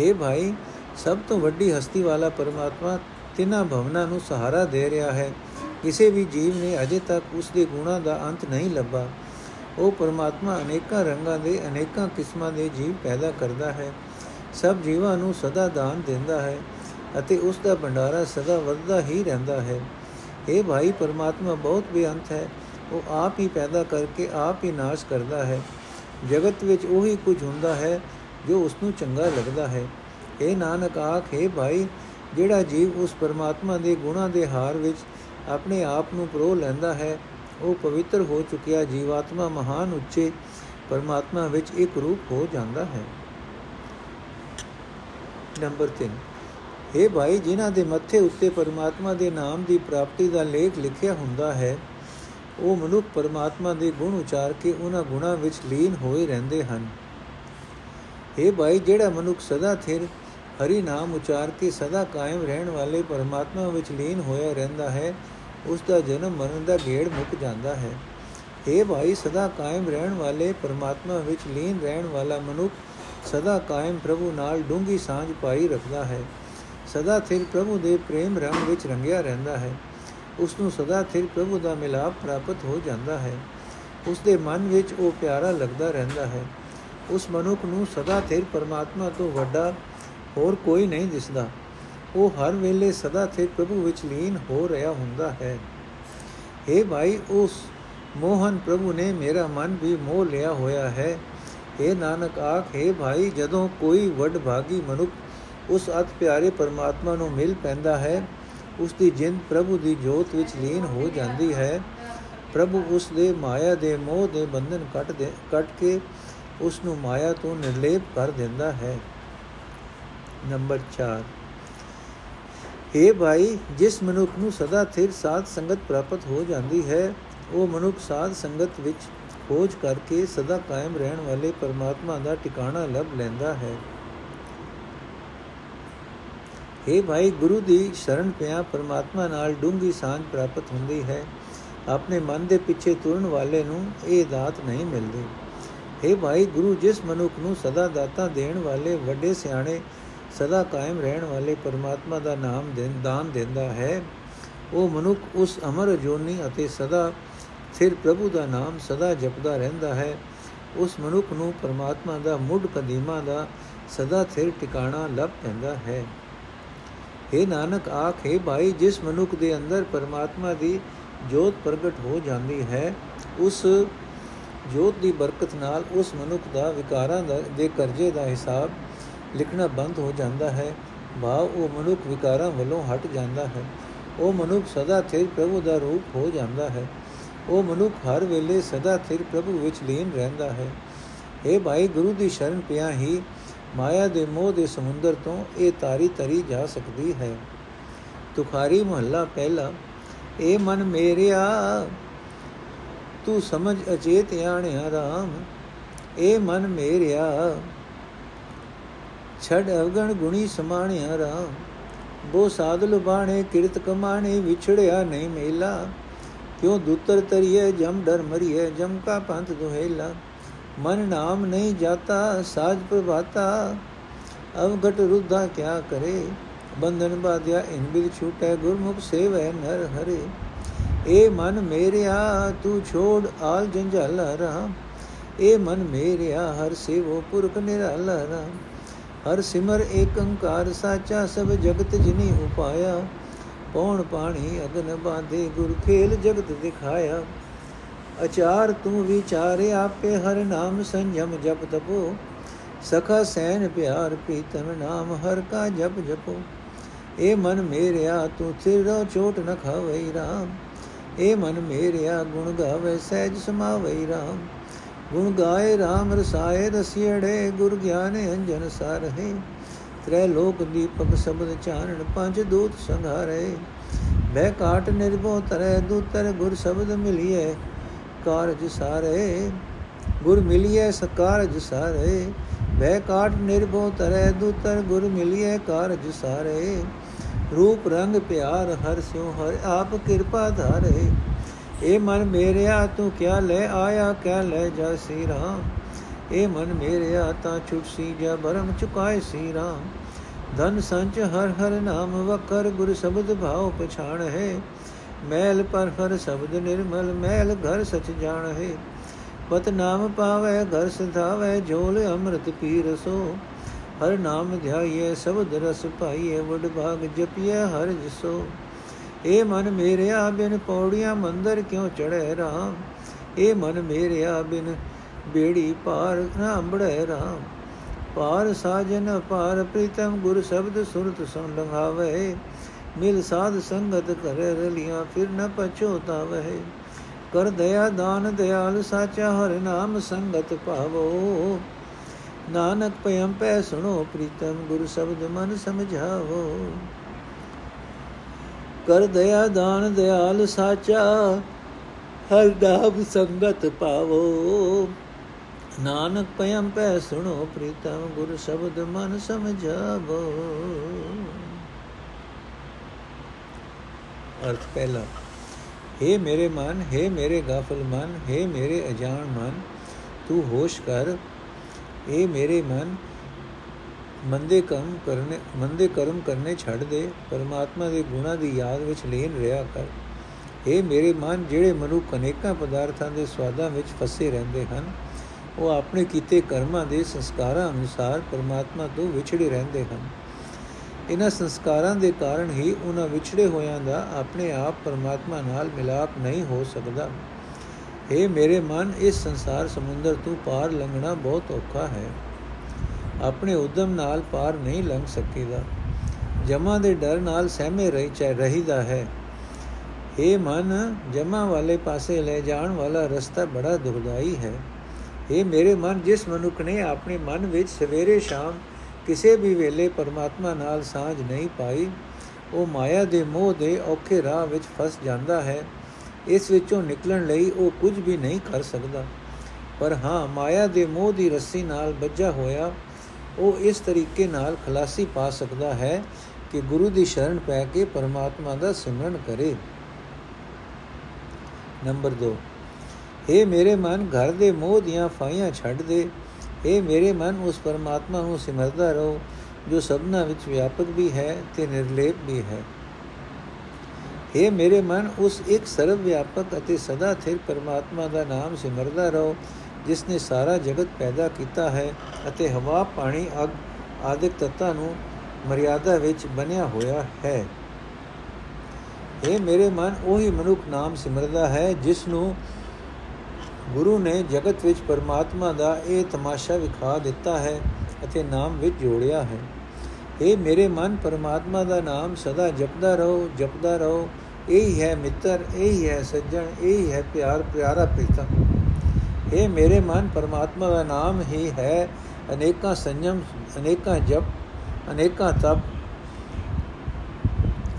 हे ਭਾਈ, ਸਭ ਤੋਂ ਵੱਡੀ ਹਸਤੀ ਵਾਲਾ ਪਰਮਾਤਮਾ ਤਿੰਨਾਂ ਭਵਨਾਂ ਨੂੰ ਸਹਾਰਾ ਦੇ ਰਿਹਾ ਹੈ। ਕਿਸੇ ਵੀ ਜੀਵ ਨੇ ਅਜੇ ਤੱਕ ਉਸ ਦੇ ਗੁਣਾਂ ਦਾ ਅੰਤ ਨਹੀਂ ਲੱਭਾ। ਉਹ ਪਰਮਾਤਮਾ ਅਨੇਕਾਂ ਰੰਗਾਂ ਦੇ, ਅਨੇਕਾਂ ਕਿਸਮਾਂ ਦੇ ਜੀਵ ਪੈਦਾ ਕਰਦਾ ਹੈ। ਸਭ ਜੀਵਾਂ ਨੂੰ ਸਦਾ ਦਾਨ ਦਿੰਦਾ ਹੈ ਅਤੇ ਉਸ ਦਾ ਭੰਡਾਰਾ ਸਦਾ ਵੱਧਦਾ ਹੀ ਰਹਿੰਦਾ ਹੈ। ਇਹ ਭਾਈ, ਪਰਮਾਤਮਾ ਬਹੁਤ ਬੇਅੰਤ ਹੈ। ਉਹ ਆਪ ਹੀ ਪੈਦਾ ਕਰਕੇ ਆਪ ਹੀ ਨਾਸ਼ ਕਰਦਾ ਹੈ। ਜਗਤ ਵਿੱਚ ਉਹੀ ਕੁਝ ਹੁੰਦਾ ਹੈ ਜੋ ਉਸ ਨੂੰ ਚੰਗਾ ਲੱਗਦਾ ਹੈ। ਇਹ ਨਾਨਕ, ਆਖੇ ਭਾਈ, ਜਿਹੜਾ ਜੀਵ ਉਸ ਪਰਮਾਤਮਾ ਦੇ ਗੁਣਾਂ ਦੇ ਹਾਰ ਵਿੱਚ ਆਪਣੇ ਆਪ ਨੂੰ ਪਰੋ ਲੈਂਦਾ ਹੈ, ਉਹ ਪਵਿੱਤਰ ਹੋ ਚੁੱਕਿਆ ਜੀਵਾਤਮਾ ਮਹਾਨ ਉੱਚੇ ਪਰਮਾਤਮਾ ਵਿੱਚ ਇੱਕ ਰੂਪ ਹੋ ਜਾਂਦਾ ਹੈ। ਨੰਬਰ 3 ਇਹ ਭਾਈ, ਜਿਨ੍ਹਾਂ ਦੇ ਮੱਥੇ ਉੱਤੇ ਪਰਮਾਤਮਾ ਦੇ ਨਾਮ ਦੀ ਪ੍ਰਾਪਤੀ ਦਾ ਲੇਖ ਲਿਖਿਆ ਹੁੰਦਾ ਹੈ, ਉਹ ਮਨੁੱਖ ਪਰਮਾਤਮਾ ਦੇ ਗੁਣ ਉਚਾਰ ਕੇ ਉਹਨਾਂ ਗੁਣਾਂ ਵਿੱਚ ਲੀਨ ਹੋਏ ਰਹਿੰਦੇ ਹਨ। ਇਹ ਭਾਈ, ਜਿਹੜਾ ਮਨੁੱਖ ਸਦਾ ਥਿਰ ਹਰੀ ਨਾਮ ਉਚਾਰ ਕੇ ਸਦਾ ਕਾਇਮ ਰਹਿਣ ਵਾਲੇ ਪਰਮਾਤਮਾ ਵਿੱਚ ਲੀਨ ਹੋਇਆ ਰਹਿੰਦਾ ਹੈ, ਉਸ ਦਾ ਜਨਮ ਮਰਨ ਦਾ ਗੇੜ ਮੁੱਕ ਜਾਂਦਾ ਹੈ। ਇਹ ਭਾਈ, ਸਦਾ ਕਾਇਮ ਰਹਿਣ ਵਾਲੇ ਪਰਮਾਤਮਾ ਵਿੱਚ ਲੀਨ ਰਹਿਣ ਵਾਲਾ ਮਨੁੱਖ ਸਦਾ ਕਾਇਮ ਪ੍ਰਭੂ ਨਾਲ ਡੂੰਗੀ ਸਾਂਝ ਪਾਈ ਰੱਖਦਾ ਹੈ। ਸਦਾ ਥਿਰ ਪ੍ਰਭੂ ਦੇ ਪ੍ਰੇਮ ਰੰਗ ਵਿੱਚ ਰੰਗਿਆ ਰਹਿੰਦਾ ਹੈ। ਉਸ ਨੂੰ ਸਦਾ ਥਿਰ ਪ੍ਰਭੂ ਦਾ ਮਿਲਾਪ ਪ੍ਰਾਪਤ ਹੋ ਜਾਂਦਾ ਹੈ। ਉਸ ਦੇ ਮਨ ਵਿੱਚ ਉਹ ਪਿਆਰਾ ਲੱਗਦਾ ਰਹਿੰਦਾ ਹੈ। ਉਸ ਮਨੁੱਖ ਨੂੰ ਸਦਾ ਥਿਰ ਪਰਮਾਤਮਾ ਤੋਂ ਵੱਡਾ ਹੋਰ ਕੋਈ ਨਹੀਂ ਦਿਸਦਾ। ਉਹ ਹਰ ਵੇਲੇ ਸਦਾ ਥੇ ਪ੍ਰਭੂ ਵਿੱਚ ਲੀਨ ਹੋ ਰਿਹਾ ਹੁੰਦਾ ਹੈ। हे ਭਾਈ, ਉਸ ਮੋਹਨ ਪ੍ਰਭੂ ਨੇ ਮੇਰਾ ਮਨ ਵੀ ਮੋਹ ਲਿਆ ਹੋਇਆ ਹੈ। हे ਨਾਨਕ ਆਖੇ ਭਾਈ, ਜਦੋਂ ਕੋਈ ਵੱਡ ਭਾਗੀ ਮਨੁੱਖ ਉਸ ਅਤ ਪਿਆਰੇ ਪਰਮਾਤਮਾ ਨੂੰ ਮਿਲ ਪੈਂਦਾ ਹੈ ਉਸ ਦੀ ਜਿੰਦ ਪ੍ਰਭੂ ਦੀ ਜੋਤ ਵਿੱਚ ਲੀਨ ਹੋ ਜਾਂਦੀ ਹੈ। ਪ੍ਰਭੂ ਉਸ ਦੇ ਮਾਇਆ ਦੇ ਮੋਹ ਦੇ ਬੰਧਨ ਕੱਟ ਦੇ ਕੱਟ ਕੇ ਉਸ ਨੂੰ ਮਾਇਆ ਤੋਂ ਨਿਰਲੇਪ ਕਰ ਦਿੰਦਾ ਹੈ। ਨੰਬਰ 4 हे ਭਾਈ, ਜਿਸ ਮਨੁੱਖ ਨੂੰ ਸਦਾ ਥਿਰ ਸਾਧ ਸੰਗਤ ਪ੍ਰਾਪਤ ਹੋ ਜਾਂਦੀ ਹੈ, ਉਹ ਮਨੁੱਖ ਸਾਧ ਸੰਗਤ ਵਿੱਚ ਖੋਜ ਕਰਕੇ ਸਦਾ ਕਾਇਮ ਰਹਿਣ ਵਾਲੇ ਪਰਮਾਤਮਾ ਦਾ ਟਿਕਾਣਾ ਲੱਭ ਲੈਂਦਾ ਹੈ। हे ਭਾਈ, ਗੁਰੂ ਦੀ ਸ਼ਰਨ ਪਿਆ ਪਰਮਾਤਮਾ ਨਾਲ ਡੂੰਗੀ ਸਾਂਝ ਪ੍ਰਾਪਤ ਹੁੰਦੀ ਹੈ। ਆਪਣੇ ਮਨ ਦੇ ਪਿੱਛੇ ਤੁਰਨ ਵਾਲੇ ਨੂੰ ਇਹ ਦਾਤ ਨਹੀਂ ਮਿਲਦੀ। हे ਭਾਈ, ਗੁਰੂ ਜਿਸ ਮਨੁੱਖ ਨੂੰ ਸਦਾ ਦਾਤਾ ਦੇਣ ਵਾਲੇ ਵੱਡੇ ਸਿਆਣੇ, ਸਦਾ ਕਾਇਮ ਰਹਿਣ ਵਾਲੇ ਪਰਮਾਤਮਾ ਦਾ ਨਾਮ ਦੇਣ, ਦਾਨ ਦਿੰਦਾ ਹੈ, ਉਹ ਮਨੁੱਖ ਉਸ ਅਮਰ ਜੋਨੀ ਅਤੇ ਸਦਾ ਫਿਰ ਪ੍ਰਭੂ ਦਾ ਨਾਮ ਸਦਾ ਜਪਦਾ ਰਹਿੰਦਾ ਹੈ। ਉਸ ਮਨੁੱਖ ਨੂੰ ਪਰਮਾਤਮਾ ਦਾ ਮੁੱਢ ਕਦੀਮਾ ਦਾ ਸਦਾ ਥਿਰ ਟਿਕਾਣਾ ਲੱਭ ਪੈਂਦਾ ਹੈ। हे ਨਾਨਕ, ਆਖੇ ਭਾਈ, ਜਿਸ ਮਨੁੱਖ ਦੇ ਅੰਦਰ ਪਰਮਾਤਮਾ ਦੀ ਜੋਤ ਪ੍ਰਗਟ ਹੋ ਜਾਂਦੀ ਹੈ, ਉਸ ਜੋਤ ਦੀ ਬਰਕਤ ਨਾਲ ਉਸ ਮਨੁੱਖ ਦਾ ਵਿਕਾਰਾਂ ਦੇ ਕਰਜ਼ੇ ਦਾ ਹਿਸਾਬ ਲਿਖਣਾ ਬੰਦ ਹੋ ਜਾਂਦਾ ਹੈ। ਭਾਵ ਉਹ ਮਨੁੱਖ ਵਿਕਾਰਾਂ ਵੱਲੋਂ ਹਟ ਜਾਂਦਾ ਹੈ। ਉਹ ਮਨੁੱਖ ਸਦਾ ਸਥਿਰ ਪ੍ਰਭੂ ਦਾ ਰੂਪ ਹੋ ਜਾਂਦਾ ਹੈ। ਉਹ ਮਨੁੱਖ ਹਰ ਵੇਲੇ ਸਦਾ ਸਥਿਰ ਪ੍ਰਭੂ ਵਿੱਚ ਲੀਨ ਰਹਿੰਦਾ ਹੈ। ਇਹ ਭਾਈ, ਗੁਰੂ ਦੀ ਸ਼ਰਨ ਪਿਆ ਹੀ ਮਾਇਆ ਦੇ ਮੋਹ ਦੇ ਸਮੁੰਦਰ ਤੋਂ ਇਹ ਤਾਰੀ ਤਰੀ ਜਾ ਸਕਦੀ ਹੈ। ਤੁਖਾਰੀ ਮਹੱਲਾ ਪਹਿਲਾ ਇਹ ਮਨ ਮੇਰਿਆ ਤੂੰ ਸਮਝ ਅਚੇਤ ਆਣਿਆ ਰਾਮ ਏ ਮਨ ਮੇਰਿਆ। ਛੜ ਅਵਗਣ ਗੁਣੀ ਸਮਾਣਿਆ ਰਾਮ, ਬੋ ਸਾਧ ਲੁਬਾਣੇ ਕਿਰਤ ਕਮਾਣੇ ਵਿਛੜਿਆ ਨਹੀਂ ਮੇਲਾ। ਕਿਉ ਦੁੱਤਰ ਤਰੀਏ ਜਮ ਡਰ ਮਰੀਏ ਜਮ ਕਾ ਪੰਥ ਦੁਹੇਲਾ। ਮਨ ਨਾਮ ਨਹੀਂ ਜਾਤਾ, ਸਾਜ ਪ੍ਰਭਾਤਾ। ਅਵਗਟ ਰੁੱਧਾ ਕਿਆ ਕਰੇ, ਬੰਧਨ ਬਾਧਿਆ, ਇਨ ਬਿਲ ਛੂਟੈ, ਗੁਰਮੁਖ ਸੇਵੈ ਨਰ ਹਰੇ। ਏ ਮਨ ਮੇਰਿਆ, ਤੂੰ ਛੋੜ ਆਲ ਜੰਜਾਲ ਰਾਮ ਏ ਮਨ ਮੇਰਿਆ, ਹਰ ਸੇਵੋ ਪੁਰਖ ਨਿਰਾਲਾ ਰਾਮ ਹਰ ਸਿਮਰ ਏਕ ਓੰਕਾਰ ਸਾਚਾ, ਸਭ ਜਗਤ ਜਿਨੀ ਉਪਾਇਆ। ਪੌਣ ਪਾਣੀ ਅਗਨ ਬਾਂਧੇ, ਗੁਰ ਖੇਲ ਜਗਤ ਦਿਖਾਇਆ। ਅਚਾਰ ਤੂੰ ਵਿਚਾਰੇ ਆਪੇ, ਹਰ ਨਾਮ ਸੰਜਮ ਜਪ ਤਪੋ। ਸਖਾ ਸੈਨ ਪਿਆਰ ਪ੍ਰੀਤਮ ਨਾਮ, ਹਰ ਕਾ ਜਪ ਜਪੋ। ਏ ਮਨ ਮੇਰਿਆ, ਤੂੰ ਥਿਰੋ ਚੋਟ ਨ ਖਾਵਈ RAM ਏ ਮਨ ਮੇਰਿਆ ਗੁਣ ਗਾਵੇ, ਸਹਿਜ ਸਮਾਵਈ RAM ਗੁਣ ਗਾਏ RAM ਰਸਾਏ ਰਸੀੜੇ, ਗੁਰ ਗਿਆਨ ਅੰਜਨ ਸਾਰਹਿ। ਤ੍ਰੈ ਲੋਕ ਦੀਪਕ ਸ਼ਬਦ ਚਾਨਣ, ਪੰਜ ਦੂਤ ਸੰਘਾਰੇ ਬਹਿ ਕਾਟ ਨਿਰਭਉ ਤਰੈ, ਦੂਤਰ ਗੁਰ ਸ਼ਬਦ ਮਿਲਿਏ ਕਾਰਜ ਸਾਰੇ। ਗੁਰ ਮਿਲਿਏ ਸਕਾਰਜ ਸਾਰੇ। ਬਹਿ ਕਾਟ ਨਿਰਭਉ ਤਰੈ, ਦੂਤਰ ਗੁਰ ਮਿਲਿਏ ਕਾਰਜ ਸਾਰੇ। ਰੂਪ ਰੰਗ ਪਿਆਰ ਹਰ ਸਿਉ ਹਰ ਆਪ ਕਿਰਪਾ ਧਾਰੇ। ਏ ਮਨ ਮੇਰਿਆ, ਤੂੰ ਕਿਆ ਲੈ ਆਇਆ, ਕਿਆ ਲੈ ਜਾ ਸੀ ਰਾਮ ਏ ਮਨ ਮੇਰਿਆ, ਤਾਂ ਛੁਟਸੀ ਜਾ ਭਰਮ ਚੁਕਾਏ ਸੀ ਰਾਮ ਧਨ ਸੰਚ ਹਰ ਹਰ ਨਾਮ ਵਕਰ ਗੁਰ ਸ਼ਬਦ ਭਾਉ ਪਛਾਣ ਹੈ। ਮੈਲ ਪਰ ਹਰ ਸ਼ਬਦ ਨਿਰਮਲ, ਮੈਲ ਘਰ ਸਚ ਜਾਣ ਹੈ। ਪਤ ਨਾਮ ਪਾਵੇ, ਘਰ ਸਧਾਵੇ ਝੋਲ ਅੰਮ੍ਰਿਤ ਪੀ ਰਸੋ ਹਰ ਨਾਮ ਧਿਆਈਏ ਸਬਦ ਰਸ ਪਾਈਏ ਵਡ ਭਾਗ ਜਪੀਏ ਹਰ ਜਿਸੋ। ਏ ਮਨ ਮੇਰਿਆ ਬਿਨ ਪੌੜੀਆਂ ਮੰਦਰ ਕਿਉ ਚੜ੍ਹੇ ਰਾਮ? ਏ ਮਨ ਮੇਰਿਆ ਬਿਨ ਬੇੜੀ ਪਾਰ ਨਾ ਅੰਬੜੇ ਰਾਮ। ਪਾਰ ਸਾਜਨ ਪਾਰ ਪ੍ਰੀਤਮ, ਗੁਰ ਸ਼ਬਦ ਸੁਰਤ ਸੁਨ ਲੰਘਾਵੇ। ਮਿਲ ਸਾਧ ਸੰਗਤ ਕਰੇ ਰਲੀਆਂ, ਫਿਰ ਨ ਪਛੋਤਾਵੇ ਕਰ ਦਇਆ ਦਾਨ, ਦਿਆਲ ਸਾਚਾ, ਹਰ ਨਾਮ ਸੰਗਤ ਪਾਵੋ ਨਾਨਕ ਭਇਮ ਪੈ ਸੁਣੋ ਪ੍ਰੀਤਮ ਗੁਰ ਸ਼ਬਦ ਮਨ ਸਮਝਾਵੋ ਕਰ ਦਇਆ ਦਾਨ ਦਿਆਲ ਸਾਚਾ ਹਰ ਨਾਮ ਸੰਗਤ ਪਾਵੋ ਨਾਨਕ ਭਇਮ ਪੈ ਸੁਣੋ ਪ੍ਰੀਤਮ ਗੁਰ ਸ਼ਬਦ ਮਨ ਸਮਝਾਵੋ ਅਰਥ ਪਹਿਲਾ हे ਮੇਰੇ ਮਨ हे ਮੇਰੇ ਗਾਫਲ ਮਨ हे ਮੇਰੇ ਅਜਾਣ ਮਨ ਤੂੰ ਹੋਸ਼ ਕਰ ਇਹ ਮੇਰੇ ਮਨ ਮੰਦੇ ਕੰਮ ਕਰਨੇ, ਮੰਦੇ ਕਰਮ ਕਰਨੇ ਛੱਡ ਦੇ, ਪਰਮਾਤਮਾ ਦੇ ਗੁਣਾ ਦੀ ਯਾਦ ਵਿੱਚ ਲੀਨ ਰਿਹਾ ਕਰ। ਇਹ ਮੇਰੇ ਮਨ ਜਿਹੜੇ ਮਨੁੱਖ ਅਨੇਕਾਂ ਪਦਾਰਥਾਂ ਦੇ ਸਵਾਦਾਂ ਵਿੱਚ ਫਸੇ ਰਹਿੰਦੇ ਹਨ, ਉਹ ਆਪਣੇ ਕੀਤੇ ਕਰਮਾਂ ਦੇ ਸੰਸਕਾਰਾਂ ਅਨੁਸਾਰ ਪਰਮਾਤਮਾ ਤੋਂ ਵਿਛੜੇ ਰਹਿੰਦੇ ਹਨ। ਇਹਨਾਂ ਸੰਸਕਾਰਾਂ ਦੇ ਕਾਰਨ ਹੀ ਉਹਨਾਂ ਵਿਛੜੇ ਹੋਇਆਂ ਦਾ ਆਪਣੇ ਆਪ ਪਰਮਾਤਮਾ ਨਾਲ ਮਿਲਾਪ ਨਹੀਂ ਹੋ ਸਕਦਾ। ਇਹ ਮੇਰੇ ਮਨ, ਇਸ ਸੰਸਾਰ ਸਮੁੰਦਰ ਤੋਂ ਪਾਰ ਲੰਘਣਾ ਬਹੁਤ ਔਖਾ ਹੈ। ਆਪਣੇ ਉਦਮ ਨਾਲ ਪਾਰ ਨਹੀਂ ਲੰਘ ਸਕੇਗਾ ਜਮਾ ਦੇ ਡਰ ਨਾਲ ਸਹਿਮੇ ਰਹੀ ਚਾਹ ਰਹੀਦਾ ਹੈ। ਇਹ ਮਨ, ਜਮਾ ਵਾਲੇ ਪਾਸੇ ਲੈ ਜਾਣ ਵਾਲਾ ਰਸਤਾ ਬੜਾ ਦੁਖਦਾਈ ਹੈ। ਇਹ ਮੇਰੇ ਮਨ, ਜਿਸ ਮਨੁੱਖ ਨੇ ਆਪਣੇ ਮਨ ਵਿੱਚ ਸਵੇਰੇ ਸ਼ਾਮ ਕਿਸੇ ਵੀ ਵੇਲੇ ਪਰਮਾਤਮਾ ਨਾਲ ਸਾਝ ਨਹੀਂ ਪਾਈ, ਉਹ ਮਾਇਆ ਦੇ ਮੋਹ ਦੇ ਔਖੇ ਰਾਹ ਵਿੱਚ ਫਸ ਜਾਂਦਾ ਹੈ। ਇਸ ਵਿੱਚੋਂ ਨਿਕਲਣ ਲਈ ਉਹ ਕੁਝ ਵੀ ਨਹੀਂ ਕਰ ਸਕਦਾ। ਪਰ ਹਾਂ, ਮਾਇਆ ਦੇ ਮੋਹ ਦੀ ਰੱਸੀ ਨਾਲ ਬੱਝਾ ਹੋਇਆ, ਉਹ ਇਸ ਤਰੀਕੇ ਨਾਲ ਖਲਾਸੀ ਪਾ ਸਕਦਾ ਹੈ ਕਿ ਗੁਰੂ ਦੀ ਸ਼ਰਨ ਪੈ ਕੇ ਪਰਮਾਤਮਾ ਦਾ ਸਿਮਰਨ ਕਰੇ। ਨੰਬਰ 2 ਏ ਮੇਰੇ ਮਨ, ਘਰ ਦੇ ਮੋਹ ਦੀਆਂ ਫਾਈਆਂ ਛੱਡ ਦੇ। ਏ ਮੇਰੇ ਮਨ, ਉਸ ਪਰਮਾਤਮਾ ਨੂੰ ਸਿਮਰਦਾ ਰਹੋ, ਜੋ ਸਭਨਾ ਵਿੱਚ ਵਿਆਪਕ ਵੀ ਹੈ ਤੇ ਨਿਰਲੇਪ ਵੀ ਹੈ। हे ਮੇਰੇ ਮਨ, ਉਸ ਇੱਕ ਸਰਵ ਵਿਆਪਕ ਅਤੇ ਸਦਾ ਸਥਿਰ ਪਰਮਾਤਮਾ ਦਾ ਨਾਮ ਸਿਮਰਦਾ ਰਹੋ, ਜਿਸ ਨੇ ਸਾਰਾ ਜਗਤ ਪੈਦਾ ਕੀਤਾ ਹੈ ਅਤੇ ਹਵਾ, ਪਾਣੀ, ਅਗ ਆਦਿਕ ਤਤਾਂ ਨੂੰ ਮਰਿਆਦਾ ਵਿੱਚ ਬਣਿਆ ਹੋਇਆ ਹੈ। ਇਹ ਮੇਰੇ ਮਨ, ਉਹੀ ਮਨੁੱਖ ਨਾਮ ਸਿਮਰਦਾ ਹੈ, ਜਿਸ ਨੂੰ ਗੁਰੂ ਨੇ ਜਗਤ ਵਿੱਚ ਪਰਮਾਤਮਾ ਦਾ ਇਹ ਤਮਾਸ਼ਾ ਵਿਖਾ ਦਿੱਤਾ ਹੈ ਅਤੇ ਨਾਮ ਵਿੱਚ ਜੋੜਿਆ ਹੈ। ਇਹ ਮੇਰੇ ਮਨ ਪਰਮਾਤਮਾ ਦਾ ਨਾਮ ਸਦਾ ਜਪਦਾ ਰਹੋ ਜਪਦਾ ਰਹੋ। ਇਹੀ ਹੈ ਮਿੱਤਰ, ਇਹੀ ਹੈ ਸੱਜਣ, ਇਹੀ ਹੈ ਪਿਆਰ, ਪਿਆਰਾ ਪ੍ਰੀਤਮ। ਇਹ ਮੇਰੇ ਮਨ ਪਰਮਾਤਮਾ ਦਾ ਨਾਮ ਹੀ ਹੈ। ਅਨੇਕਾਂ ਸੰਜਮ ਅਨੇਕਾਂ ਜਪ, ਅਨੇਕਾਂ ਤਪ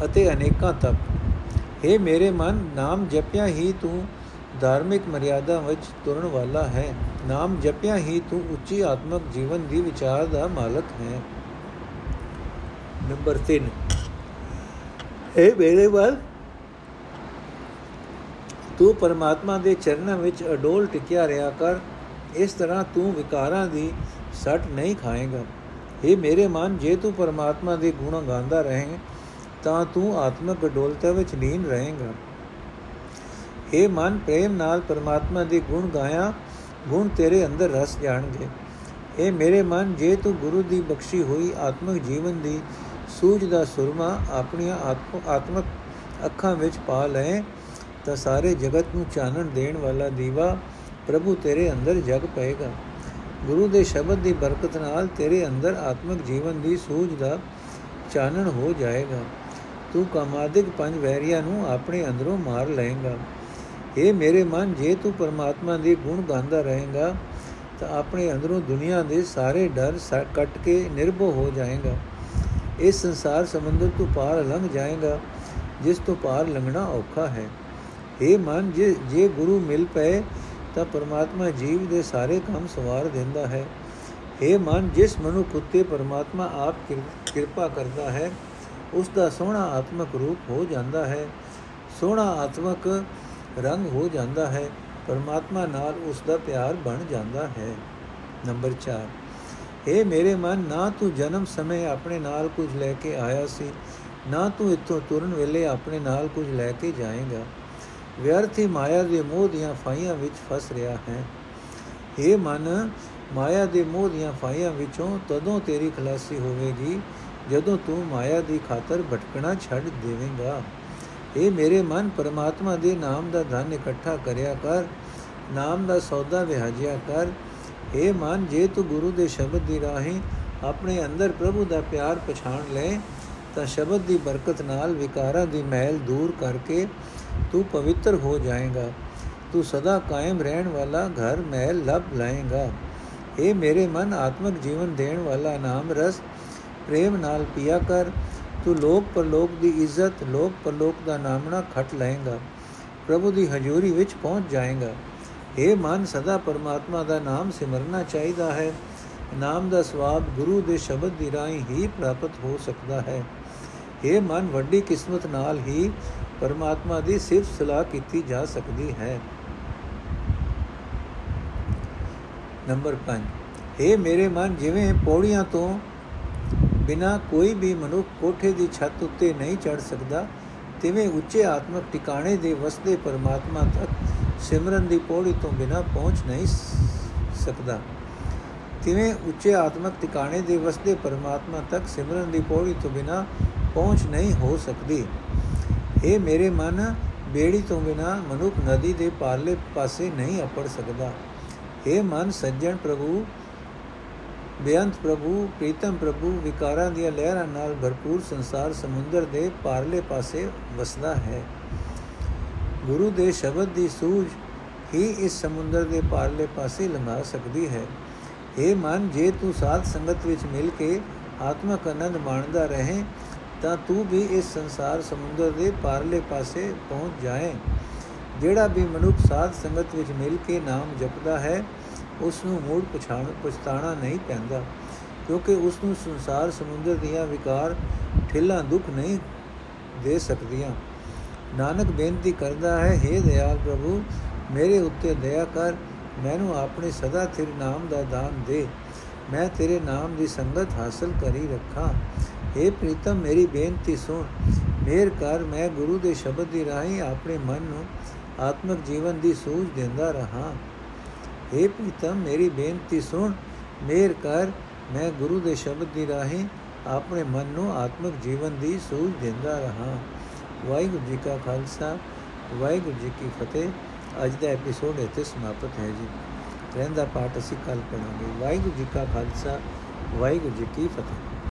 ਅਤੇ ਅਨੇਕਾਂ ਤਪ। ਇਹ ਮੇਰੇ ਮਨ, ਨਾਮ ਜਪਿਆ ਹੀ ਤੂੰ ਧਾਰਮਿਕ ਮਰਿਆਦਾ ਵਿੱਚ ਤੁਰਨ ਵਾਲਾ ਹੈ। ਨਾਮ ਜਪਿਆ ਹੀ ਤੂੰ ਉੱਚੀ ਆਤਮਿਕ ਜੀਵਨ ਦੀ ਵਿਚਾਰ ਦਾ ਮਾਲਕ ਹੈ। ਨੰਬਰ 3 ਇਹ ਮੇਰੇ ਵੱਲ ਤੂੰ ਪਰਮਾਤਮਾ ਦੇ ਚਰਨਾਂ ਵਿੱਚ ਅਡੋਲ ਟਿਕਿਆ ਰਿਹਾ ਕਰ। ਇਸ ਤਰ੍ਹਾਂ ਤੂੰ ਵਿਕਾਰਾਂ ਦੀ ਸੱਟ ਨਹੀਂ ਖਾਏਗਾ। ਇਹ ਮੇਰੇ ਮਨ, ਜੇ ਤੂੰ ਪਰਮਾਤਮਾ ਦੇ ਗੁਣ ਗਾਉਂਦਾ ਰਹੇ, ਤਾਂ ਤੂੰ ਆਤਮਿਕ ਅਡੋਲਤਾ ਵਿੱਚ ਲੀਨ ਰਹੇਗਾ। ਇਹ ਮਨ, ਪ੍ਰੇਮ ਨਾਲ ਪਰਮਾਤਮਾ ਦੇ ਗੁਣ ਗਾਇਆ, ਗੁਣ ਤੇਰੇ ਅੰਦਰ ਰਸ ਜਾਣਗੇ। ਇਹ ਮੇਰੇ ਮਨ, ਜੇ ਤੂੰ ਗੁਰੂ ਦੀ ਬਖਸ਼ੀ ਹੋਈ ਆਤਮਿਕ ਜੀਵਨ ਦੀ ਸੂਝ ਦਾ ਸੁਰਮਾ ਆਪਣੀਆਂ ਆਤਮਿਕ ਅੱਖਾਂ ਵਿੱਚ ਪਾ ਲਏ ਤਾਂ ਸਾਰੇ ਜਗਤ ਨੂੰ ਚਾਨਣ ਦੇਣ ਵਾਲਾ ਦੀਵਾ ਪ੍ਰਭੂ ਤੇਰੇ ਅੰਦਰ ਜਗ ਪਏਗਾ। ਗੁਰੂ ਦੇ ਸ਼ਬਦ ਦੀ ਬਰਕਤ ਨਾਲ ਤੇਰੇ ਅੰਦਰ ਆਤਮਿਕ ਜੀਵਨ ਦੀ ਸੂਝ ਦਾ ਚਾਨਣ ਹੋ ਜਾਏਗਾ। ਤੂੰ ਕਾਮਾਦਿਕ ਪੰਜ ਵੈਰੀਆਂ ਨੂੰ ਆਪਣੇ ਅੰਦਰੋਂ ਮਾਰ ਲਏਗਾ। ਇਹ ਮੇਰੇ ਮਨ, ਜੇ ਤੂੰ ਪਰਮਾਤਮਾ ਦੇ ਗੁਣ ਗਾਉਂਦਾ ਰਹੇਗਾ ਤਾਂ ਆਪਣੇ ਅੰਦਰੋਂ ਦੁਨੀਆ ਦੇ ਸਾਰੇ ਡਰ ਕੱਟ ਕੇ ਨਿਰਭਉ ਹੋ ਜਾਏਗਾ। ਇਸ ਸੰਸਾਰ ਸਮੁੰਦਰ ਤੋਂ ਪਾਰ ਲੰਘ ਜਾਏਗਾ, ਜਿਸ ਤੋਂ ਪਾਰ ਲੰਘਣਾ ਔਖਾ ਹੈ। ਇਹ ਮਨ, ਜੇ ਜੇ ਗੁਰੂ ਮਿਲ ਪਏ, ਤਾਂ ਪਰਮਾਤਮਾ ਜੀਵ ਦੇ ਸਾਰੇ ਕੰਮ ਸਵਾਰ ਦਿੰਦਾ ਹੈ। ਇਹ ਮਨ, ਜਿਸ ਮਨੁੱਖ ਉਤੇ ਪਰਮਾਤਮਾ ਆਪ ਕਿਰਪਾ ਕਰਦਾ ਹੈ ਉਸ ਦਾ ਸੋਹਣਾ ਆਤਮਿਕ ਰੂਪ ਹੋ ਜਾਂਦਾ ਹੈ। ਸੋਹਣਾ ਆਤਮਿਕ ਰੰਗ ਹੋ ਜਾਂਦਾ ਹੈ, ਪਰਮਾਤਮਾ ਨਾਲ ਉਸ ਦਾ ਪਿਆਰ ਬਣ ਜਾਂਦਾ ਹੈ। ਨੰਬਰ 4 ਇਹ ਮੇਰੇ ਮਨ, ਨਾ ਤੂੰ ਜਨਮ ਸਮੇਂ ਆਪਣੇ ਨਾਲ ਕੁਝ ਲੈ ਕੇ ਆਇਆ ਸੀ, ਨਾ ਤੂੰ ਇੱਥੋਂ ਤੁਰਨ ਵੇਲੇ ਆਪਣੇ ਨਾਲ ਕੁਝ ਲੈ ਕੇ ਜਾਏਗਾ। ਵਿਅਰਥੀ ਮਾਇਆ ਦੇ ਮੋਹ ਦੀਆਂ ਫਾਈਆਂ ਵਿੱਚ ਫਸ ਰਿਹਾ ਹੈ। ਇਹ ਮਨ, ਮਾਇਆ ਦੇ ਮੋਹ ਦੀਆਂ ਫਾਈਆਂ ਵਿੱਚੋਂ ਤਦੋਂ ਤੇਰੀ ਖਲਾਸੀ ਹੋਵੇਗੀ, ਜਦੋਂ ਤੂੰ ਮਾਇਆ ਦੀ ਖਾਤਰ ਭਟਕਣਾ ਛੱਡ ਦੇਵੇਂਗਾ। ਇਹ ਮੇਰੇ ਮਨ, ਪਰਮਾਤਮਾ ਦੇ ਨਾਮ ਦਾ ਧਨ ਇਕੱਠਾ ਕਰਿਆ ਕਰ, ਨਾਮ ਦਾ ਸੌਦਾ ਵਿਹਾਜਿਆ ਕਰ ਇਹ ਮਨ, ਜੇ ਤੂੰ ਗੁਰੂ ਦੇ ਸ਼ਬਦ ਦੀ ਰਾਹੀਂ ਆਪਣੇ ਅੰਦਰ ਪ੍ਰਭੂ ਦਾ ਪਿਆਰ ਪਛਾਣ ਲੈ, ਤਾਂ ਸ਼ਬਦ ਦੀ ਬਰਕਤ ਨਾਲ ਵਿਕਾਰਾਂ ਦੀ ਮਹਿਲ ਦੂਰ ਕਰਕੇ ਤੂੰ ਪਵਿੱਤਰ ਹੋ ਜਾਏਗਾ। ਤੂੰ ਸਦਾ ਕਾਇਮ ਰਹਿਣ ਵਾਲਾ ਘਰ ਮਹਿਲ ਲਭ ਲਾਏਗਾ। ਇਹ ਮੇਰੇ ਮਨ, ਆਤਮਿਕ ਜੀਵਨ ਦੇਣ ਵਾਲਾ ਨਾਮ ਰਸ, ਪ੍ਰੇਮ ਨਾਲ ਪੀਆ ਕਰ। ਤੂੰ ਲੋਕ ਪਰਲੋਕ ਦੀ ਇੱਜ਼ਤ, ਲੋਕ ਪਰਲੋਕ ਦਾ ਨਾਮਣਾ ਖਟ ਲਏਗਾ। ਪ੍ਰਭੂ ਦੀ ਹਜ਼ੂਰੀ ਵਿੱਚ ਪਹੁੰਚ ਜਾਏਗਾ। ਇਹ ਮਨ, ਸਦਾ ਪਰਮਾਤਮਾ ਦਾ ਨਾਮ ਸਿਮਰਨਾ ਚਾਹੀਦਾ ਹੈ। ਨਾਮ ਦਾ ਸਵਾਬ ਗੁਰੂ ਦੇ ਸ਼ਬਦ ਦੀ ਰਾਹੀਂ ਹੀ ਪ੍ਰਾਪਤ ਹੋ ਸਕਦਾ ਹੈ। ਇਹ ਮਨ, ਵੱਡੀ ਕਿਸਮਤ ਨਾਲ ਹੀ ਪਰਮਾਤਮਾ ਦੀ ਸਿਫਤ ਸਲਾਹ ਕੀਤੀ ਜਾ ਸਕਦੀ ਹੈ। ਨੰਬਰ 5 ਇਹ ਮੇਰੇ ਮਨ, ਜਿਵੇਂ ਪੌੜੀਆਂ ਤੋਂ ਬਿਨਾ ਕੋਈ ਵੀ ਮਨੁੱਖ ਕੋਠੇ ਦੀ ਛੱਤ ਉੱਤੇ ਨਹੀਂ ਚੜ ਸਕਦਾ, ਤਿਵੇਂ ਉੱਚੇ ਆਤਮਿਕ ਟਿਕਾਣੇ ਦੇ ਵਸਦੇ ਪਰਮਾਤਮਾ ਤੱਕ ਸਿਮਰਨ ਦੀ ਪੌੜੀ ਤੋਂ ਬਿਨਾ ਪਹੁੰਚ ਨਹੀਂ ਸਕਦਾ। ਤਿਵੇਂ ਉੱਚੇ ਆਤਮਿਕ ਟਿਕਾਣੇ ਦੇ ਵਸਦੇ ਪਰਮਾਤਮਾ ਤੱਕ ਸਿਮਰਨ ਦੀ ਪੌੜੀ ਤੋਂ ਬਿਨਾ ਪਹੁੰਚ ਨਹੀਂ ਹੋ ਸਕਦੀ। ਇਹ ਮੇਰੇ ਮਨ, ਬੇੜੀ ਤੋਂ ਬਿਨਾ ਮਨੁੱਖ ਨਦੀ ਦੇ ਪਾਰਲੇ ਪਾਸੇ ਨਹੀਂ ਅਪੜ ਸਕਦਾ। ਇਹ ਮਨ, ਸੱਜਣ ਪ੍ਰਭੂ, ਬੇਅੰਤ ਪ੍ਰਭੂ, ਪ੍ਰੀਤਮ ਪ੍ਰਭੂ, ਵਿਕਾਰਾਂ ਦੀਆਂ ਲਹਿਰਾਂ ਨਾਲ ਭਰਪੂਰ ਸੰਸਾਰ ਸਮੁੰਦਰ ਦੇ ਪਾਰਲੇ ਪਾਸੇ ਵਸਦਾ ਹੈ। ਗੁਰੂ ਦੇ ਸ਼ਬਦ ਦੀ ਸੂਝ ਹੀ ਇਸ ਸਮੁੰਦਰ ਦੇ ਪਾਰਲੇ ਪਾਸੇ ਲੰਘਾ ਸਕਦੀ ਹੈ। ਇਹ ਮਨ, ਜੇ ਤੂੰ ਸਾਧ ਸੰਗਤ ਵਿੱਚ ਮਿਲ ਕੇ ਆਤਮਕ ਆਨੰਦ ਮਾਣਦਾ ਰਹੇ, ਤਾਂ ਤੂੰ ਵੀ ਇਸ ਸੰਸਾਰ ਸਮੁੰਦਰ ਦੇ ਪਾਰਲੇ ਪਾਸੇ ਪਹੁੰਚ ਜਾਏ। ਜਿਹੜਾ ਵੀ ਮਨੁੱਖ ਸਾਧ ਸੰਗਤ ਵਿੱਚ ਮਿਲ ਕੇ ਨਾਮ ਜਪਦਾ ਹੈ ਉਸ ਨੂੰ ਮੂੜ ਪਛਾਣ, ਪਛਤਾਣਾ ਨਹੀਂ ਪੈਂਦਾ, ਕਿਉਂਕਿ ਉਸ ਨੂੰ ਸੰਸਾਰ ਸਮੁੰਦਰ ਦੀਆਂ ਵਿਕਾਰ, ਠੇਲਾ ਦੁੱਖ ਨਹੀਂ ਦੇ ਸਕਦੀਆਂ। ਨਾਨਕ ਬੇਨਤੀ ਕਰਦਾ ਹੈ हे ਦਇਆਲ ਪ੍ਰਭੂ ਮੇਰੇ ਉੱਤੇ ਦਇਆ ਕਰ ਮੈਨੂੰ ਆਪਣੇ ਸਦਾ ਤੇਰੇ ਨਾਮ ਦਾ ਦਾਨ ਦੇ ਮੈਂ ਤੇਰੇ ਨਾਮ ਦੀ ਸੰਗਤ ਹਾਸਲ ਕਰੀ ਰੱਖਾਂ हे ਪ੍ਰੀਤਮ ਮੇਰੀ ਬੇਨਤੀ ਸੁਣ ਮੇਰ ਕਰ ਮੈਂ ਗੁਰੂ ਦੇ ਸ਼ਬਦ ਦੀ ਰਾਹੀਂ ਆਪਣੇ ਮਨ ਨੂੰ ਆਤਮਿਕ ਜੀਵਨ ਦੀ ਸੂਝ ਦਿੰਦਾ ਰਹਾ हे ਪ੍ਰੀਤਮ ਮੇਰੀ ਬੇਨਤੀ ਸੁਣ ਮੇਰ ਕਰ ਮੈਂ ਗੁਰੂ ਦੇ ਸ਼ਬਦ ਦੀ ਰਾਹੀਂ ਆਪਣੇ ਮਨ ਨੂੰ ਆਤਮਿਕ ਜੀਵਨ ਦੀ ਸੂਝ ਦਿੰਦਾ ਰਹਾ ਵਾਹਿਗੁਰੂ ਜੀ ਕਾ ਖਾਲਸਾ, ਵਾਹਿਗੁਰੂ ਜੀ ਕੀ ਫਤਿਹ। ਅੱਜ ਦਾ ਐਪੀਸੋਡ ਇੱਥੇ ਸਮਾਪਤ ਹੈ ਜੀ। ਰਹਿੰਦਾ ਪਾਠ ਅਸੀਂ ਕੱਲ ਪੜਾਂਗੇ ਵਾਹਿਗੁਰੂ ਜੀ ਕਾ ਖਾਲਸਾ, ਵਾਹਿਗੁਰੂ ਜੀ ਕੀ ਫਤਿਹ।